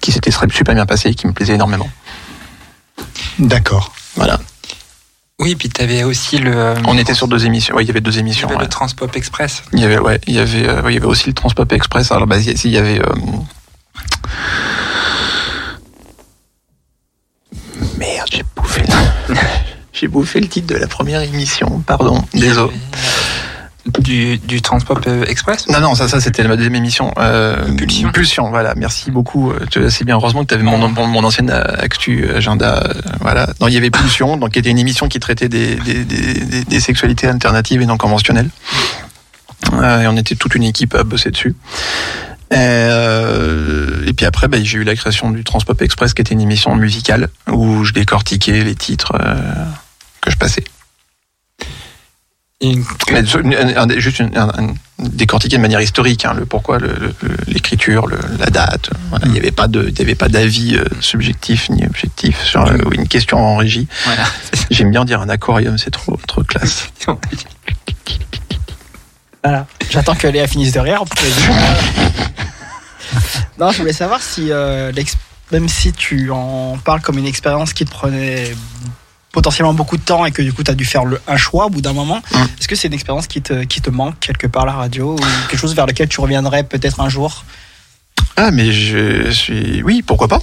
qui s'était super bien passée et qui me plaisait énormément. D'accord. Voilà. Oui, puis tu avais aussi le. euh, On était sur deux émissions. Ouais, il y avait deux il y émissions. avait ouais. le Transpop Express. Il y avait, ouais, il y avait, euh, il y avait aussi le Transpop Express. Alors, bah, il y- il y avait. euh, Merde, j'ai bouffé. le- (laughs) j'ai bouffé le titre de la première émission. Pardon, désolé. Du, du Transpop euh, Express Non, non, ça, ça, c'était la deuxième émission. Euh, Pulsion. Pulsion, voilà. Merci beaucoup. Euh, C'est bien. Heureusement que tu avais mon, mon, mon ancienne euh, actu agenda. euh, voilà. Non, il y avait Pulsion, (laughs) donc qui était une émission qui traitait des, des, des, des- des sexualités alternatives et non conventionnelles. Euh, et on était toute une équipe à bosser dessus. Et, euh, et puis après, bah, j'ai eu la création du Transpop Express, qui était une émission musicale où je décortiquais les titres euh, que je passais. Juste une- un- un- décortiquer de manière historique hein, le pourquoi, le- le- le- l'écriture, le, la date. Voilà, il n'y avait pas de, il y avait pas d'avis euh, subjectif ni objectif sur euh, une question en régie. Voilà. (laughs) J'aime bien dire un aquarium, c'est trop, trop classe. (laughs) Voilà. J'attends que Léa finisse de rire. pour le dire. (laughs) non, je voulais savoir si, euh, même si tu en parles comme une expérience qui te prenait potentiellement beaucoup de temps et que du coup tu as dû faire le, un choix au bout d'un moment, est-ce que c'est une expérience qui te, qui te manque quelque part la radio ou quelque chose vers lequel tu reviendrais peut-être un jour? Ah, mais je suis. Oui, pourquoi pas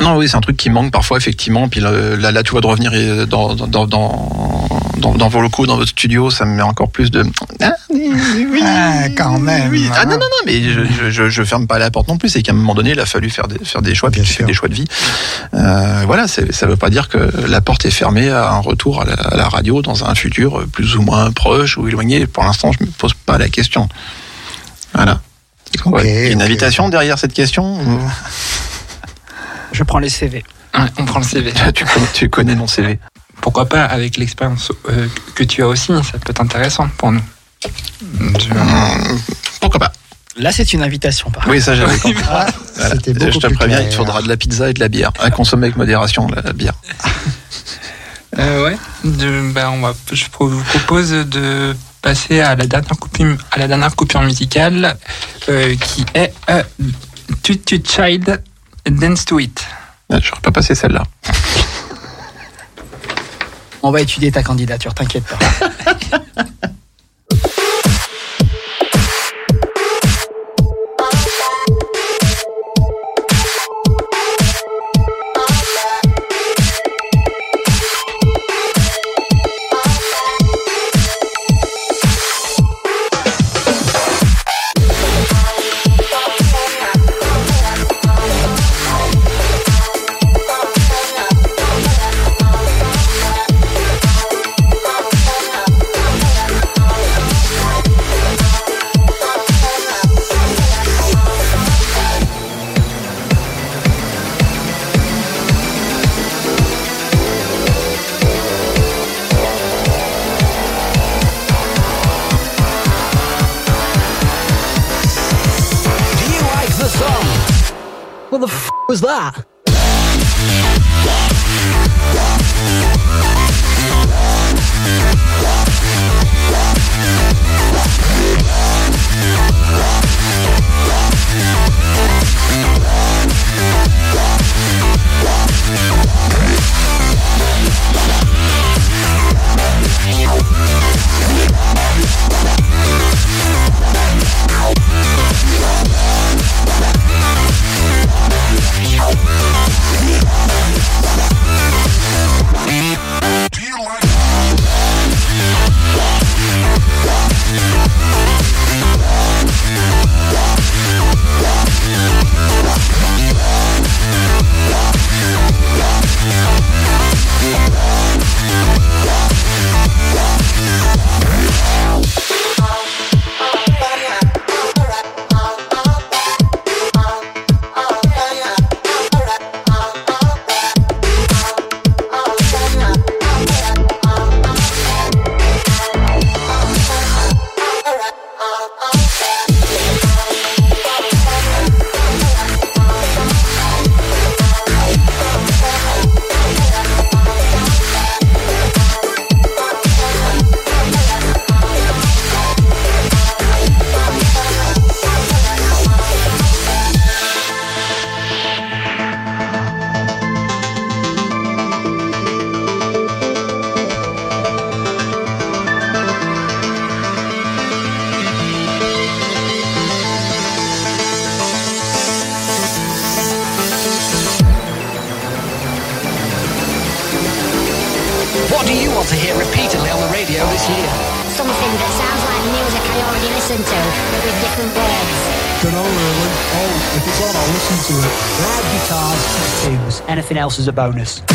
Non, oui, c'est un truc qui manque parfois, effectivement. Puis là, là, là, tu vois, de revenir euh, dans, dans, dans, dans, vos locaux, dans votre studio, ça me met encore plus de. Ah, oui, Ah, quand même. oui. Ah, non, non, non, mais je, je, je, ferme pas la porte non plus. C'est qu'à un moment donné, il a fallu faire des, faire des choix, puis Bien tu fais des choix de vie. Euh, voilà, ça veut pas dire que la porte est fermée à un retour à la, à la radio dans un futur plus ou moins proche ou éloigné. Pour l'instant, je me pose pas la question. Voilà. Ok, Ouais. Il y a une invitation derrière cette question Je prends les CV. Ouais, on prend le CV. tu, connais, tu connais mon CV. Pourquoi pas avec l'expérience euh, que tu as aussi, ça peut être intéressant pour nous. Hum, Pourquoi pas Là, c'est une invitation. Par Oui, ça j'avais compris. Ah, Voilà. Je te préviens, clair. il te faudra de la pizza et de la bière. À consommer avec modération, la, la bière. (laughs) Euh, ouais. De- bah, on va, je vous propose de passer à la dernière coupure, à la dernière coupure musicale euh, qui est euh, Tut Tut Child Dance to It. Ah, J'aurais pas passé celle-là. On va étudier ta candidature, t'inquiète pas. (laughs) else is a bonus.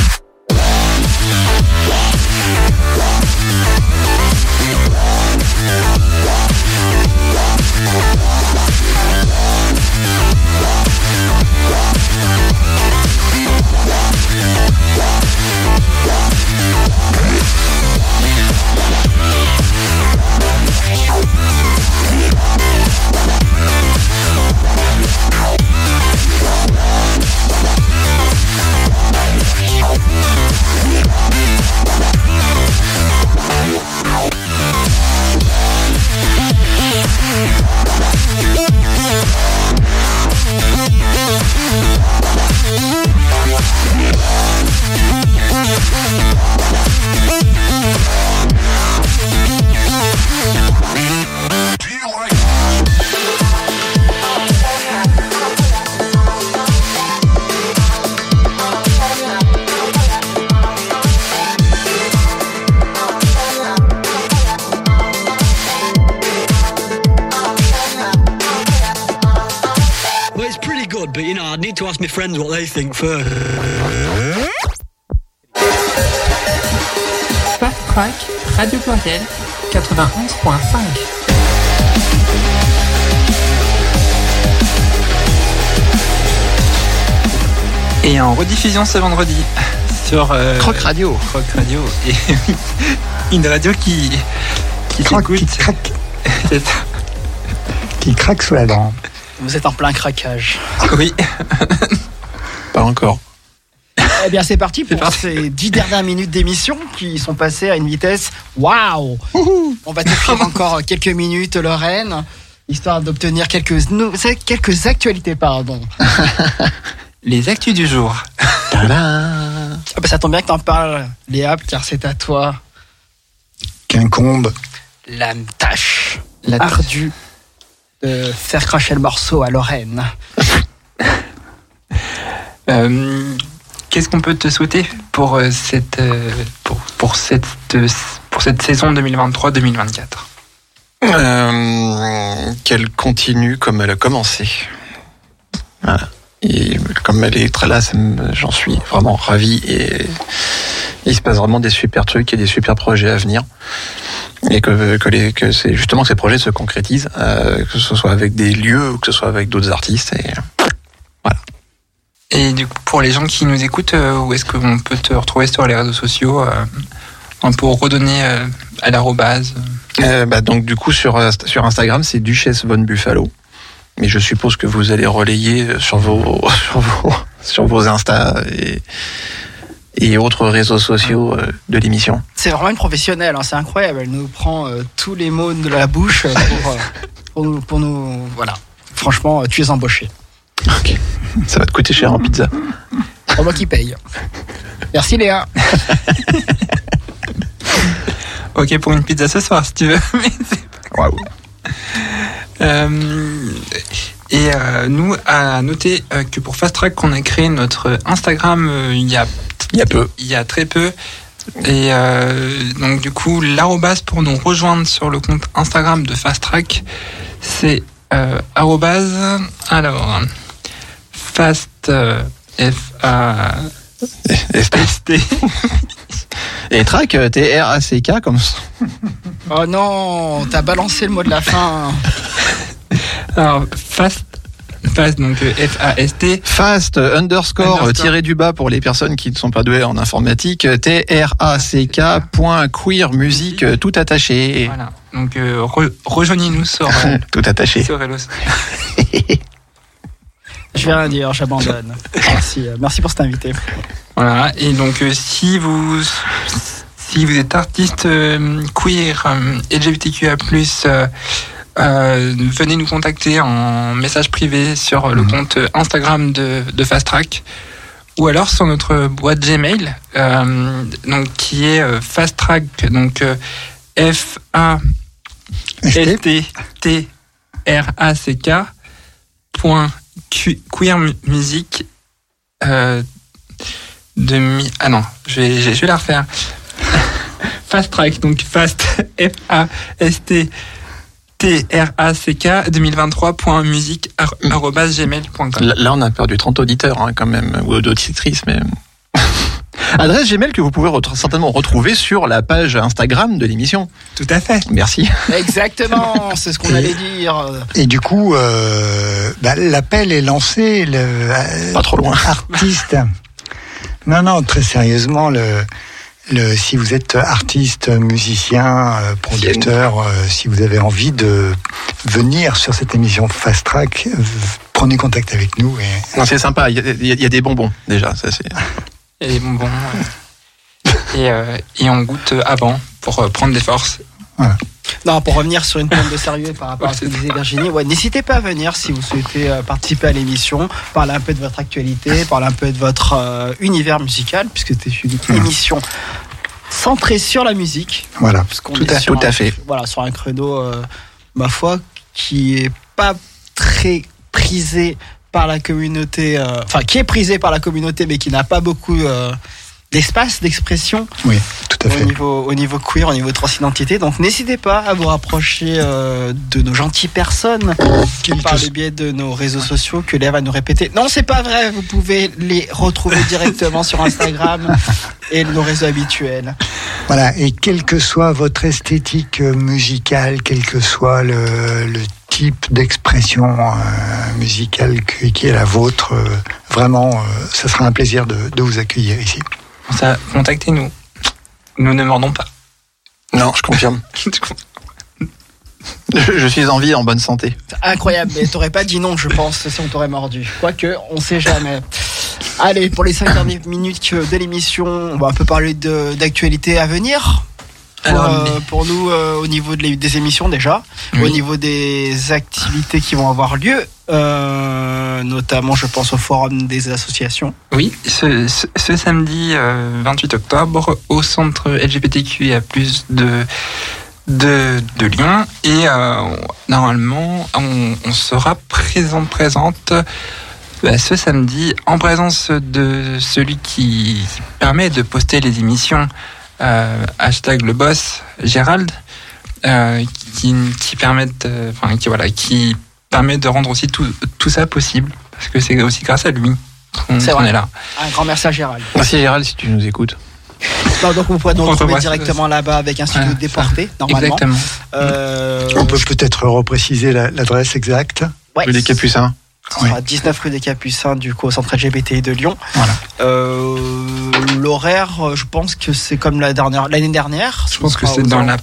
Friends what they think first. Fast Track, Radio Pluriel, 91.5. Et en rediffusion ce vendredi sur euh, Croc Radio. Croc Radio. Et (laughs) une radio qui, qui s'écoute. qui craque, (laughs) qui craque sous la dent. Vous êtes en plein craquage. Oui. (laughs) Encore. Eh bien, c'est parti pour parti. ces dix dernières minutes d'émission qui sont passées à une vitesse waouh On va t'offrir encore quelques minutes, Lorraine, histoire d'obtenir quelques, quelques actualités, pardon. (laughs) Les actus du jour. Tadam Ah bah, ça tombe bien que t'en parles, Léa, car c'est à toi Quincombe. la tâche La tâche. ardue de faire cracher le morceau à Lorraine. (laughs) Euh, Qu'est-ce qu'on peut te souhaiter pour euh, cette, euh, pour, cette, pour cette saison 2023-2024 Euh, Qu'elle continue comme elle a commencé. Voilà. Et comme elle est très là, j'en suis vraiment ravi. Et il se passe vraiment des super trucs et des super projets à venir. Et que, que, c'est justement que ces projets se concrétisent, que ce soit avec des lieux ou que ce soit avec d'autres artistes. Et Et du coup, pour les gens qui nous écoutent, euh, où est-ce qu'on peut te retrouver sur les réseaux sociaux euh, un peu redonner euh, à l'arrobase Euh, bah, donc du coup sur sur Instagram c'est Duchesse von Buffalo. Mais je suppose que vous allez relayer sur vos (laughs) sur vos sur vos Insta et et autres réseaux sociaux de l'émission. C'est vraiment une professionnelle, hein, c'est incroyable. Elle nous prend euh, tous les mots de la bouche pour, euh, pour nous, pour nous- Voilà. Franchement, tu es embauché. Ok. (laughs) Ça va te coûter cher en pizza. C'est moi qui paye. Merci Léa. (laughs) Ok, pour une pizza ce soir, si tu veux. (laughs) Waouh. Euh, et euh, nous, à noter euh, que pour Fast Track, on a créé notre Instagram euh, il y a Il y a peu. il y a très peu. Et euh, donc du coup, l'arrobase pour nous rejoindre sur le compte Instagram de Fast Track, c'est euh, arrobase, alors, fast, euh, F A S T, (laughs) Et track euh, T R A C K comme ça. Oh non, t'as balancé le mot de la fin. (laughs) alors fast, fast donc euh, F A S T, Fast euh, underscore, Underscore. tiré du bas pour les personnes qui ne sont pas douées en informatique. euh, T R A C K point queer musique tout attaché. voilà. Donc euh, re- rejoignez-nous sur, (laughs) euh, tout attaché. sur. Je vais rien dire, j'abandonne. Merci, euh, merci pour cet invité. Voilà, et donc euh, si vous si vous êtes artiste euh, queer euh, euh, euh, venez nous contacter en message privé sur le compte Instagram de, de Fast Track ou alors sur notre boîte Gmail euh, donc qui est euh, Fast Track donc euh, F A S T T R A C K point queer mu- musique euh, de mi... Ah non, je vais, je vais la refaire. (laughs) Fast Track, donc Fast, F-A-S-T, T-R-A-C-K, 2023.musique.gmail.com. Là, là, on a perdu 30 auditeurs hein, quand même, ou auditrices, mais... Adresse Gmail que vous pouvez re- certainement retrouver sur la page Instagram de l'émission. Tout à fait. Merci. Exactement, (laughs) c'est ce qu'on allait dire. Et du coup, euh, bah, l'appel est lancé. Le, euh, Pas trop loin. Artiste. Non, non, très sérieusement, le, le, si vous êtes artiste, musicien, euh, producteur, euh, si vous avez envie de venir sur cette émission Fast Track, prenez contact avec nous. Et... Non, C'est sympa, il y, a- il y a- il y a des bonbons déjà. Ça, c'est... (laughs) Et des bonbons. euh, et, euh, et on goûte avant pour euh, prendre des forces. Non, pour revenir sur une pointe de sérieux par rapport à ce que disait Virginie, ouais, n'hésitez pas à venir si vous souhaitez euh, participer à l'émission, parler un peu de votre actualité, parler un peu de votre euh, univers musical, puisque c'est une émission centrée sur la musique. Voilà. Tout à- fait. Voilà, sur un créneau, euh, ma foi, qui est pas très prisé par la communauté, euh, enfin qui est prisé par la communauté, mais qui n'a pas beaucoup euh, d'espace d'expression. Oui, tout à au fait. niveau, au niveau queer, au niveau transidentité. Donc n'hésitez pas à vous rapprocher euh, de nos gentilles personnes par le biais de nos réseaux sociaux que Léa va nous répéter. Non, c'est pas vrai. Vous pouvez les retrouver (laughs) directement sur Instagram et nos réseaux habituels. Voilà, et quelle que soit votre esthétique musicale, quel que soit le, le type d'expression euh, musicale que- qui est la vôtre, euh, vraiment, euh, ça sera un plaisir de, de vous accueillir ici. Ça, contactez-nous. Nous ne mordons pas. Non, je confirme. (laughs) je, suis en vie, en bonne santé. Incroyable, mais t'aurais pas dit non, je pense, si on t'aurait mordu. Quoique, on sait jamais. Allez, pour les cinq dernières minutes de l'émission, on va un peu parler de- d'actualité à venir. Pour, Alors, euh, pour nous, euh, au niveau de des émissions déjà, Oui. au niveau des activités qui vont avoir lieu, euh, notamment, je pense au forum des associations. Oui, ce, ce- ce samedi euh, 28 octobre, au centre LGBTQIA+, de, de, de Lyon. Et euh, normalement, on, on sera présent, présente bah, ce samedi en présence de celui qui, permet de poster les émissions, hashtag le boss, Gérald, euh, qui, qui permettent, euh, enfin, qui, voilà, qui permet de rendre aussi tout, tout ça possible, parce que c'est aussi grâce à lui qu'on est là. Un grand merci à Gérald. Merci Gérald si tu nous écoutes. Non, donc vous pourrez nous On retrouver directement là-bas avec un studio Ouais, déporté, normalement. Exactement. Euh, On peut peut-être repréciser la- l'adresse exacte. ouais. Rue des Capucins. Ce sera 19 rue des Capucins, du coup, au centre LGBTI de Lyon. Voilà. Euh, Euh, je pense que c'est comme la dernière, l'année dernière. Je pense que c'est dans la-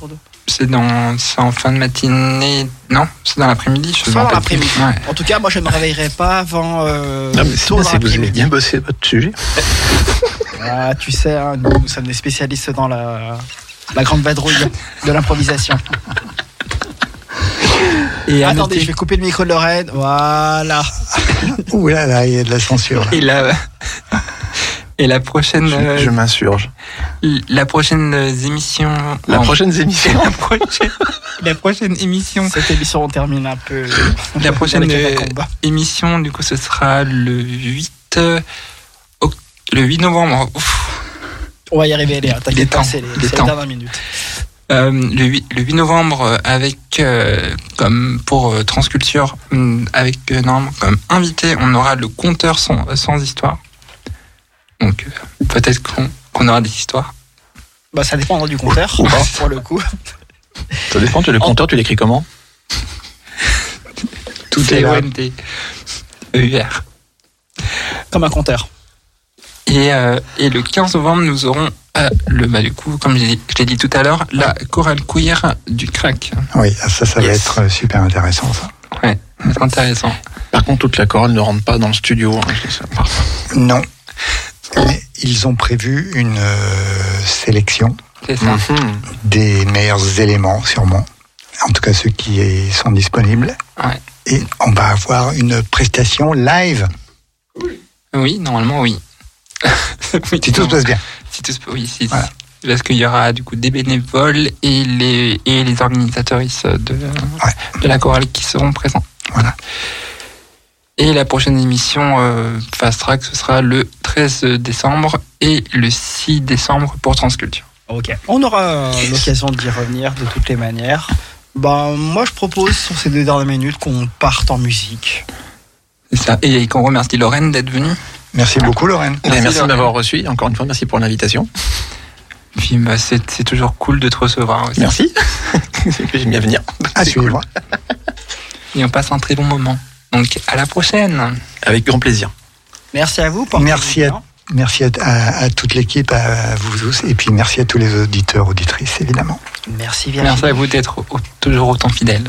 C'est dans, c'est en fin de matinée. Non, c'est dans l'après-midi. Je dans l'après-midi. Ouais. En tout cas, moi, je ne me réveillerai pas avant. Euh, Non, mais tôt que vous l'après-midi. bien bossé votre sujet. (laughs) Ah, tu sais, hein, nous, nous sommes des spécialistes dans la, la grande vadrouille de l'improvisation. (laughs) Et Attendez, noter- je vais couper le micro de Lorraine. Voilà. Ouh là là, il y a de la censure. là. Et la, et la prochaine, Je, euh, je m'insurge. la prochaine euh, émission. La non, prochaine émission. (laughs) la prochaine, la prochaine émission. Cette émission, on termine un peu. La prochaine les euh, émission, du coup, ce sera le 8, euh, oct- le 8 novembre. Ouf. On va y arriver, Léa. Il est T'inquiète pas, temps, c'est les, il est c'est les temps. dernières minutes. Euh, le, 8, le 8 novembre avec euh, comme pour euh, Transculture hum, avec euh, normalement comme invité on aura le compteur sans, sans histoire donc euh, peut-être qu'on aura des histoires Bah, ça dépendra du compteur, Ou pas. pour le coup. Ça dépend, tu le compteur, tu l'écris comment Tout est. ONT EUR Comme un compteur. et, euh, et le 15 novembre nous aurons euh, le bah, du coup comme j'ai dit- je l'ai dit tout à l'heure la chorale queer du crack Oui, ça, ça va être euh, super intéressant. Ça. ouais intéressant Par contre, toute la chorale ne rentre pas dans le studio. hein, je dis ça. Non. Ils ont prévu une euh, sélection ça Mhm. des meilleurs éléments, sûrement. En tout cas, ceux qui sont disponibles. Ouais. Et on va avoir une prestation live, oui normalement oui (laughs) Oui, si tout se passe bien. Si tout se oui, si, Voilà. si. Parce qu'il y aura du coup des bénévoles et les, et les organisateuristes de, de la chorale qui seront présents. Voilà. Et la prochaine émission euh, Fast Track, ce sera le 13 décembre et le 6 décembre pour Transculture. Ok. On aura euh, l'occasion d'y revenir de toutes les manières. Bah, moi, je propose sur ces deux dernières minutes qu'on parte en musique. C'est ça. Et qu'on remercie Lorraine d'être venue. Merci beaucoup, Lorraine. Et Merci, de Lorraine. m'avoir reçu. Encore une fois, merci pour l'invitation. Puis bah, c'est c'est toujours cool de te recevoir aussi. Merci. (laughs) J'aime bien venir. À C'est suivre. Et on passe un très bon moment. Donc à la prochaine. Avec grand plaisir. Merci à vous. portez-vous Merci à, merci à, à- à toute l'équipe, à vous tous, et puis merci à tous les auditeurs, auditrices, évidemment. Merci Virginie. Merci à vous d'être au- toujours autant fidèles.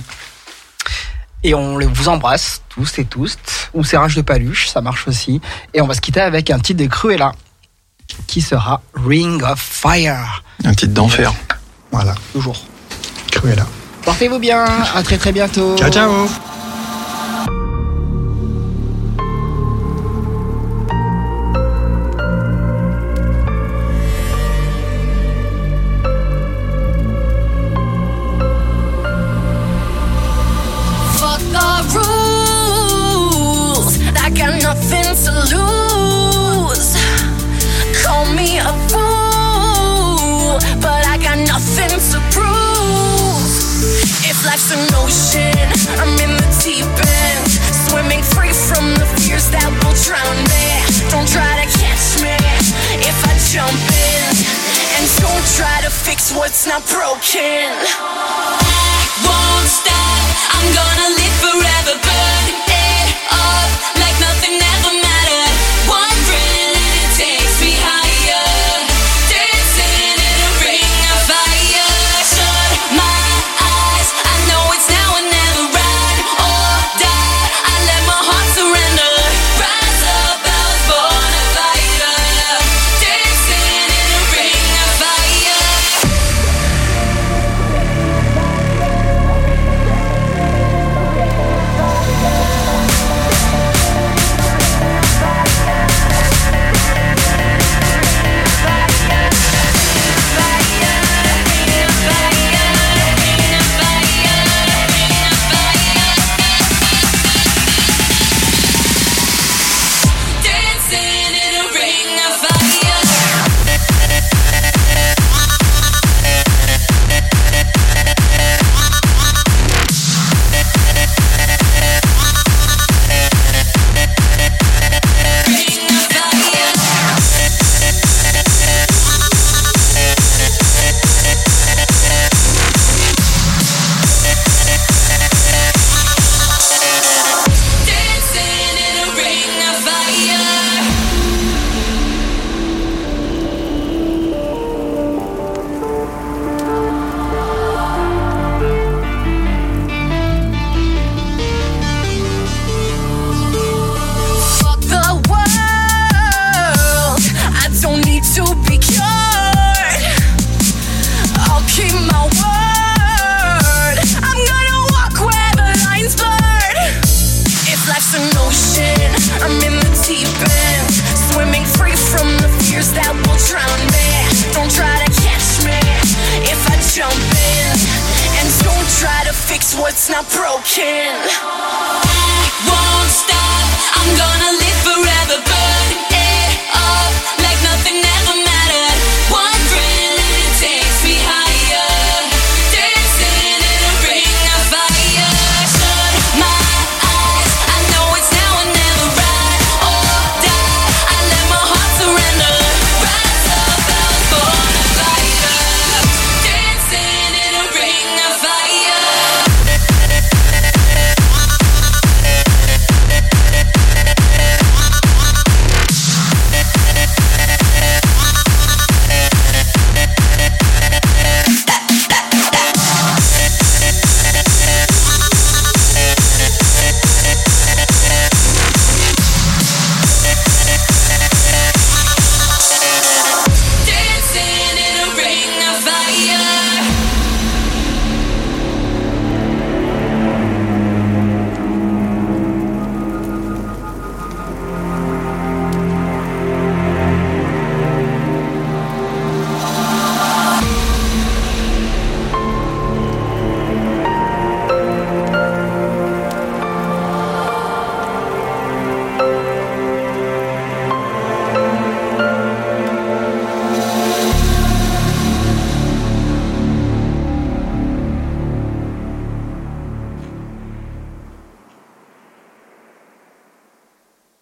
Et on vous embrasse tous et tous. Ou serrage de paluche, ça marche aussi. Et on va se quitter avec un titre de Cruella qui sera Ring of Fire. Un titre d'enfer. Voilà, Toujours. Cruella. Portez-vous bien. À très très bientôt. Ciao, ciao what's not broken.